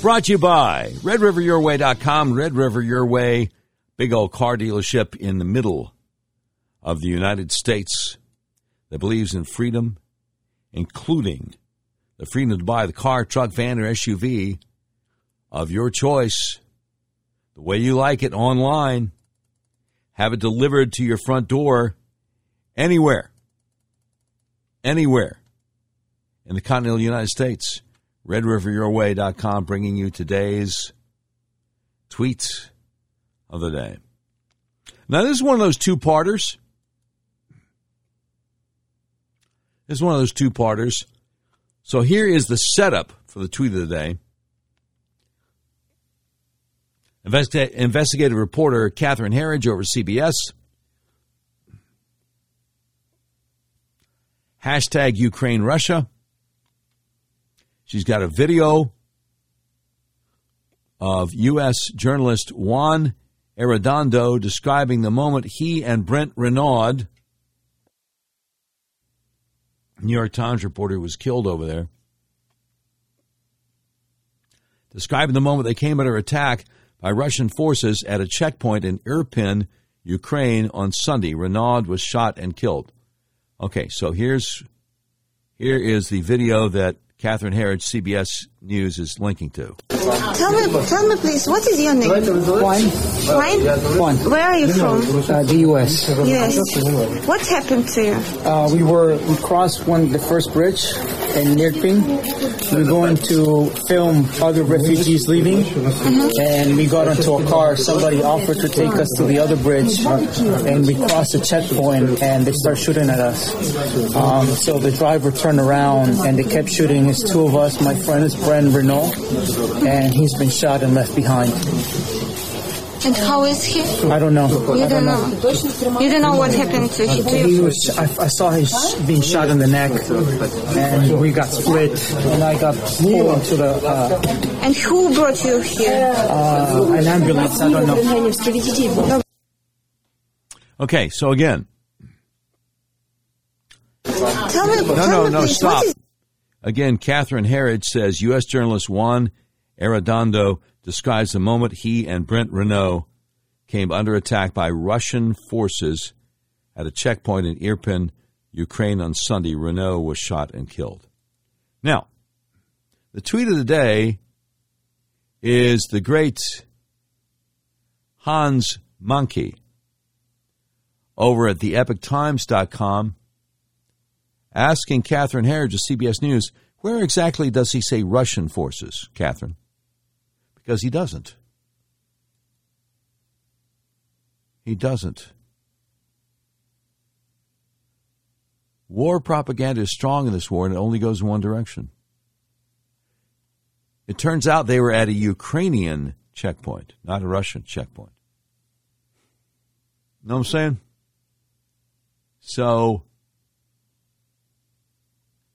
Brought to you by RedRiverYourWay.com. Red River Your Way, big old car dealership in the middle of the United States that believes in freedom, including the freedom to buy the car, truck, van, or SUV of your choice, the way you like it online have it delivered to your front door anywhere, anywhere in the continental United States. RedRiverYourWay.com bringing you today's tweets of the day. Now, this is one of those two parters. This is one of those two parters. So here is the setup for the tweet of the day. investigative reporter Catherine Herridge over CBS. Hashtag Ukraine Russia. She's got a video of U.S. journalist Juan Arredondo describing the moment he and Brent Renaud, New York Times reporter, was killed over there describing the moment they came under attack by Russian forces at a checkpoint in Irpin, Ukraine on Sunday. Renaud was shot and killed. Okay, so here's here is the video that Catherine Herridge, CBS News, is linking to. Tell me, tell me, please, what is your name? Juan. Juan? Juan. Where are you from? Uh, the U.S. Yes. What happened to you? Uh, we were we crossed one the first bridge in Irpin. We were going to film other refugees leaving, and we got into a car. Somebody offered to take us to the other bridge, and we crossed the checkpoint, and they start shooting at us. Um, so the driver turned around, and they kept shooting. It's two of us. My friend is Brent Renaud, and he's been shot and left behind. And how is he? I don't know. You I don't don't know. You don't know what happened to him. He was. I, I saw him being shot in the neck, and we got split, and I got pulled into the uh, And who brought you here? uh, an ambulance. I don't know. Okay, so again, Tell me, no, tell no, me no, please, stop. Again, Catherine Herridge says U.S. journalist Juan Arredondo describes the moment he and Brent Renaud came under attack by Russian forces at a checkpoint in Irpin, Ukraine on Sunday. Renaud was shot and killed. Now, the tweet of the day is the great Hans Mahncke over at theepochtimes.com asking Catherine Herridge of CBS News, where exactly does he say Russian forces, Catherine? Because he doesn't. He doesn't. War propaganda is strong in this war and it only goes in one direction. It turns out they were at a Ukrainian checkpoint, not a Russian checkpoint. Know what I'm saying? So,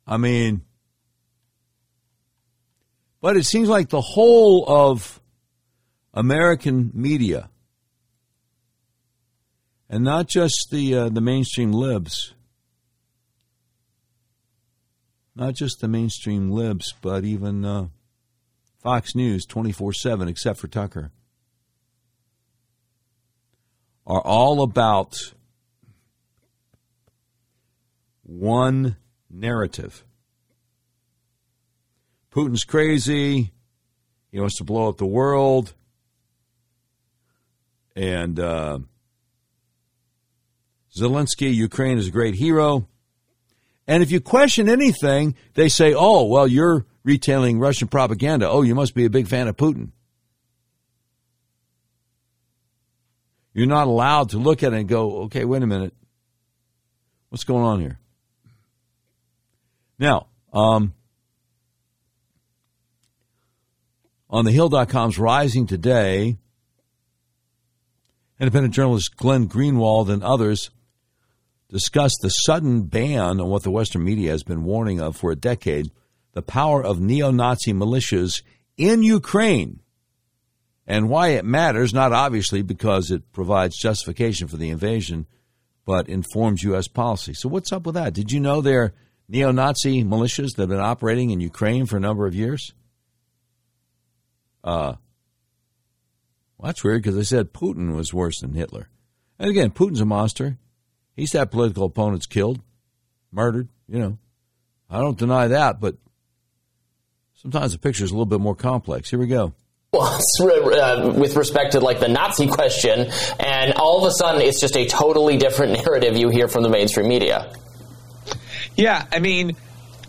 I mean, but it seems like the whole of American media, and not just the uh, the mainstream libs, not just the mainstream libs, but even uh, Fox News twenty four seven, except for Tucker, are all about one narrative. Putin's crazy. He wants to blow up the world. And uh, Zelensky, Ukraine is a great hero. And if you question anything, they say, oh, well, you're retailing Russian propaganda. Oh, you must be a big fan of Putin. You're not allowed to look at it and go, okay, wait a minute. What's going on here? Now, um, on the Hill.com's Rising Today, independent journalist Glenn Greenwald and others discussed the sudden ban on what the Western media has been warning of for a decade the power of neo Nazi militias in Ukraine and why it matters, not obviously because it provides justification for the invasion, but informs U.S. policy. So, what's up with that? Did you know there are neo Nazi militias that have been operating in Ukraine for a number of years? Uh, well, that's weird because they said Putin was worse than Hitler. And again, Putin's a monster. He's had political opponents killed, murdered, you know. I don't deny that, but sometimes the picture is a little bit more complex. Here we go. uh, *laughs* with respect to like the Nazi question, and all of a sudden it's just a totally different *laughs* narrative you hear from the mainstream media. Yeah, I mean,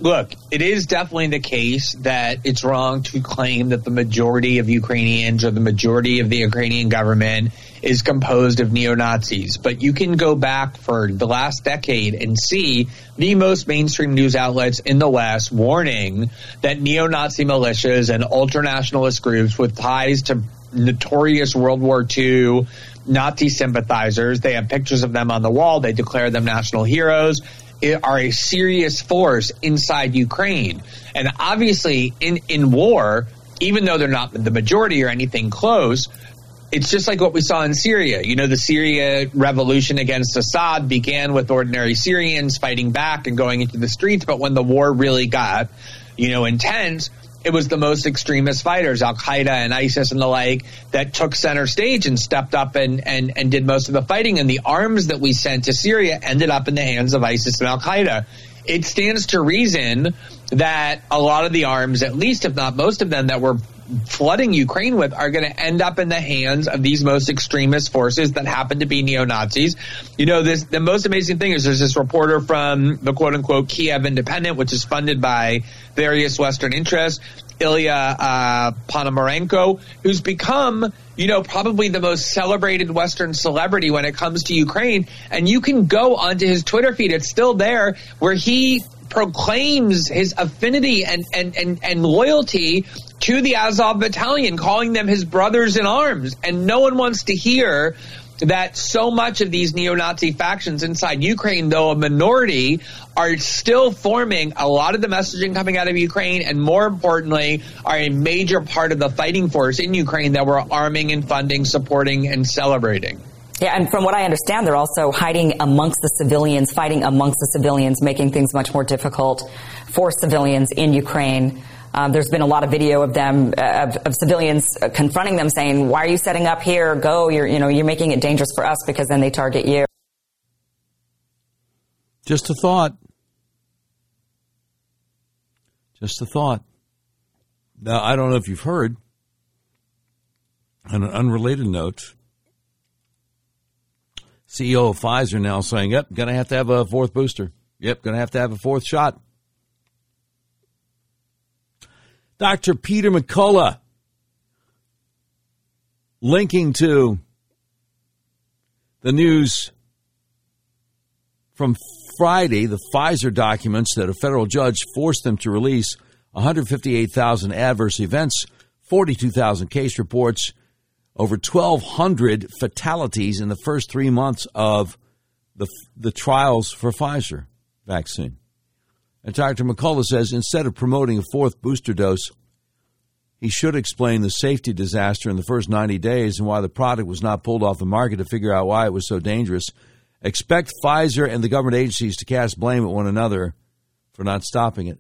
look, it is definitely the case that it's wrong to claim that the majority of Ukrainians or the majority of the Ukrainian government is composed of neo Nazis. But you can go back for the last decade and see the most mainstream news outlets in the West warning that neo Nazi militias and ultranationalist groups with ties to notorious World War II Nazi sympathizers, they have pictures of them on the wall, they declare them national heroes are a serious force inside Ukraine. And obviously, in, in war, even though they're not the majority or anything close, it's just like what we saw in Syria. You know, the Syria revolution against Assad began with ordinary Syrians fighting back and going into the streets. But when the war really got, you know, intense, it was the most extremist fighters, Al Qaeda and ISIS and the like, that took center stage and stepped up and, and, and did most of the fighting. And the arms that we sent to Syria ended up in the hands of ISIS and Al Qaeda. It stands to reason that a lot of the arms, at least if not most of them, that were flooding Ukraine with are going to end up in the hands of these most extremist forces that happen to be neo Nazis. You know, this the most amazing thing is there's this reporter from the quote unquote Kiev Independent, which is funded by various Western interests, Ilya uh, Ponomarenko, who's become you know, probably the most celebrated Western celebrity when it comes to Ukraine. And you can go onto his Twitter feed. It's still there where he proclaims his affinity and, and, and, and loyalty to the Azov battalion, calling them his brothers in arms. And no one wants to hear that so much of these neo-Nazi factions inside Ukraine, though a minority, are still forming a lot of the messaging coming out of Ukraine, and more importantly, are a major part of the fighting force in Ukraine that we're arming and funding, supporting, and celebrating. Yeah, and from what I understand, they're also hiding amongst the civilians, fighting amongst the civilians, making things much more difficult for civilians in Ukraine. Um, there's been a lot of video of them, uh, of, of, civilians uh, confronting them, saying, "Why are you setting up here? Go! You're, you know, you're making it dangerous for us because then they target you." Just a thought. Just a thought. Now, I don't know if you've heard. On an unrelated note, CEO of Pfizer now saying, "Yep, going to have to have a fourth booster. Yep, going to have to have a fourth shot." Dr. Peter McCullough linking to the news from Friday, the Pfizer documents that a federal judge forced them to release 158,000 adverse events, 42,000 case reports, over 1,200 fatalities in the first three months of the, the trials for Pfizer vaccine. And Dr. McCullough says instead of promoting a fourth booster dose, he should explain the safety disaster in the first 90 days and why the product was not pulled off the market to figure out why it was so dangerous. Expect Pfizer and the government agencies to cast blame at one another for not stopping it.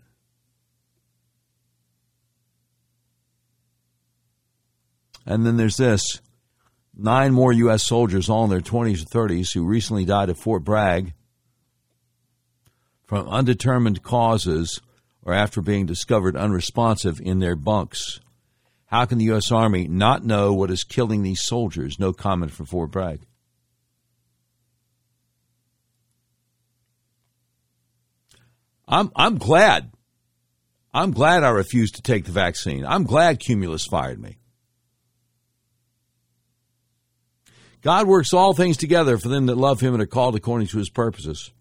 And then there's this nine more U.S. soldiers, all in their 20s or 30s, who recently died at Fort Bragg from undetermined causes or after being discovered unresponsive in their bunks. How can the U.S. Army not know what is killing these soldiers? No comment from Fort Bragg. I'm, I'm glad. I'm glad I refused to take the vaccine. I'm glad Cumulus fired me. God works all things together for them that love him and are called according to his purposes.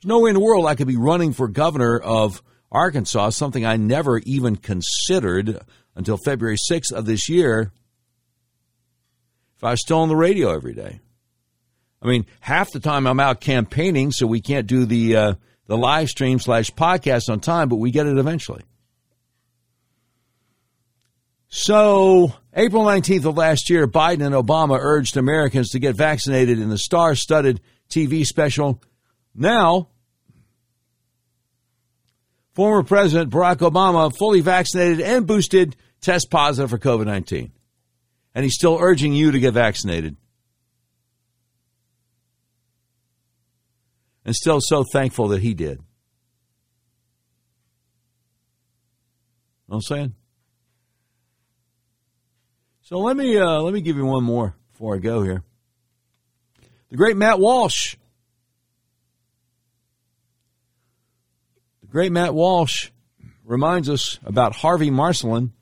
There's no way in the world I could be running for governor of Arkansas, something I never even considered until February 6th of this year, if I was still on the radio every day. I mean, half the time I'm out campaigning, so we can't do the uh, the live stream slash podcast on time, but we get it eventually. So, April 19th of last year, Biden and Obama urged Americans to get vaccinated in the star studded TV special now, former President Barack Obama, fully vaccinated and boosted, test positive for COVID 19. And he's still urging you to get vaccinated. And still so thankful that he did. Know what I'm saying? So let me uh, let me give you one more before I go here. The great Matt Walsh The great Matt Walsh reminds us about Harvey Marcelin,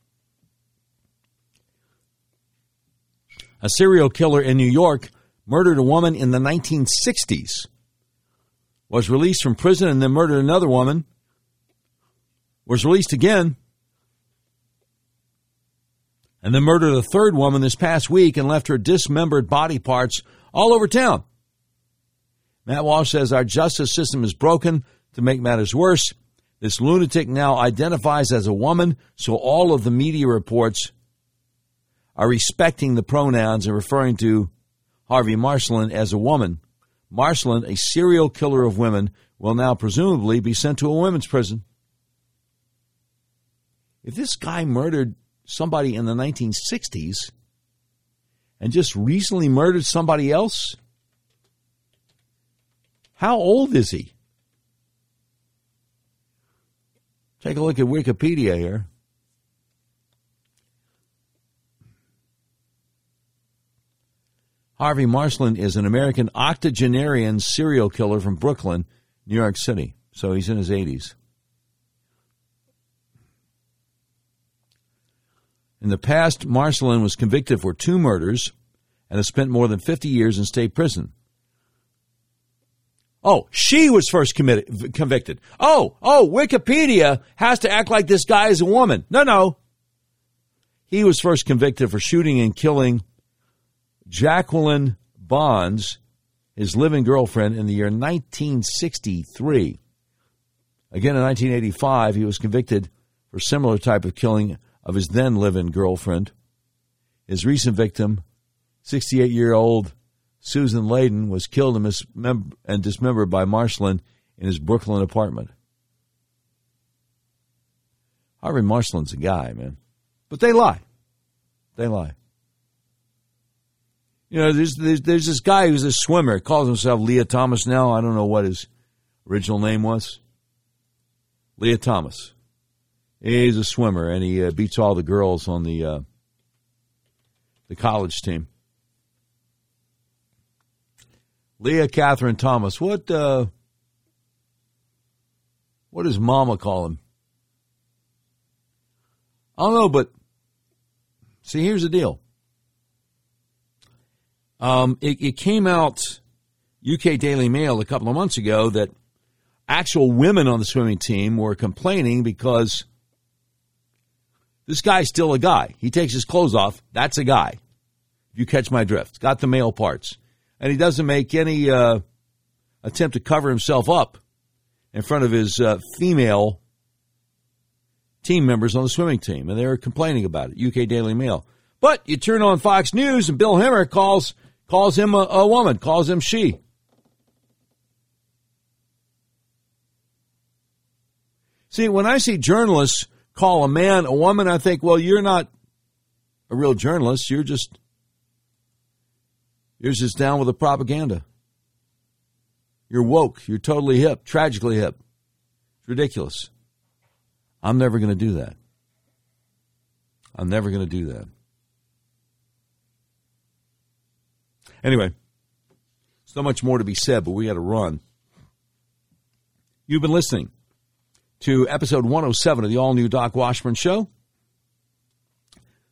a serial killer in New York, murdered a woman in the 1960s, was released from prison and then murdered another woman, was released again, and then murdered a third woman this past week and left her dismembered body parts all over town. Matt Walsh says our justice system is broken. To make matters worse, this lunatic now identifies as a woman, so all of the media reports are respecting the pronouns and referring to Harvey Marcelin as a woman. Marcelin, a serial killer of women, will now presumably be sent to a women's prison. if this guy murdered somebody in the 1960s and just recently murdered somebody else, how old is he? Take a look at Wikipedia here. Harvey Marsland is an American octogenarian serial killer from Brooklyn, New York City. So he's in his 80s. In the past, Marcelin was convicted for two murders and has spent more than 50 years in state prison. Oh, she was first committed, convicted. Oh, oh, Wikipedia has to act like this guy is a woman. No, no. He was first convicted for shooting and killing Jacqueline Bonds, his living girlfriend, in the year 1963. Again, in 1985, he was convicted for similar type of killing of his then living girlfriend. His recent victim, 68 year old Susan Leyden, was killed and, mismem- and dismembered by Marsland in his Brooklyn apartment. Harvey Marsland's a guy, man. But they lie. They lie. You know, there's, there's, there's this guy who's a swimmer, calls himself Lia Thomas now. I don't know what his original name was. Lia Thomas. He's a swimmer, and he uh, beats all the girls on the uh, the college team. Lia Catherine Thomas. What uh, what does Mama call him? I don't know, but see, here's the deal. Um, it, it came out UK Daily Mail a couple of months ago that actual women on the swimming team were complaining because this guy's still a guy. He takes his clothes off. That's a guy. You catch my drift, got the male parts, and he doesn't make any uh, attempt to cover himself up in front of his uh, female team members on the swimming team, and they're complaining about it. UK Daily Mail. But you turn on Fox News, and Bill Hemmer calls calls him a, a woman, calls him she. See, when I see journalists call a man a woman, I think, well, you're not a real journalist. You're just you're just down with the propaganda. You're woke. You're totally hip, tragically hip. It's ridiculous. I'm never going to do that. I'm never going to do that. Anyway, so much more to be said, but we got to run. You've been listening to episode 107 of the all new Doc Washburn Show.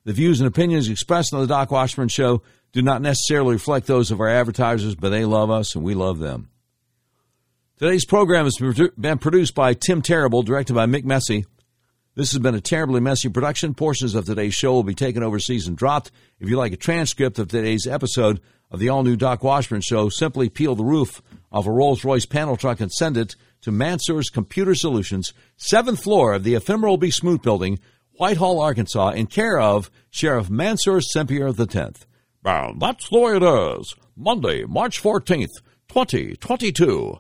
The views and opinions expressed on the Doc Washburn Show do not necessarily reflect those of our advertisers, but they love us and we love them. Today's program has been produced by Tim Terrible, directed by Mick Messy. This has been a terribly messy production. Portions of today's show will be taken overseas and dropped. If you like a transcript of today's episode of the all new Doc Washburn Show, simply peel the roof of a Rolls Royce panel truck and send it to Mansour's Computer Solutions, seventh floor of the ephemeral B. Smoot Building, Whitehall, Arkansas, in care of Sheriff Mansour Sempier X. And that's the way it is. Monday, March 14th, 2022.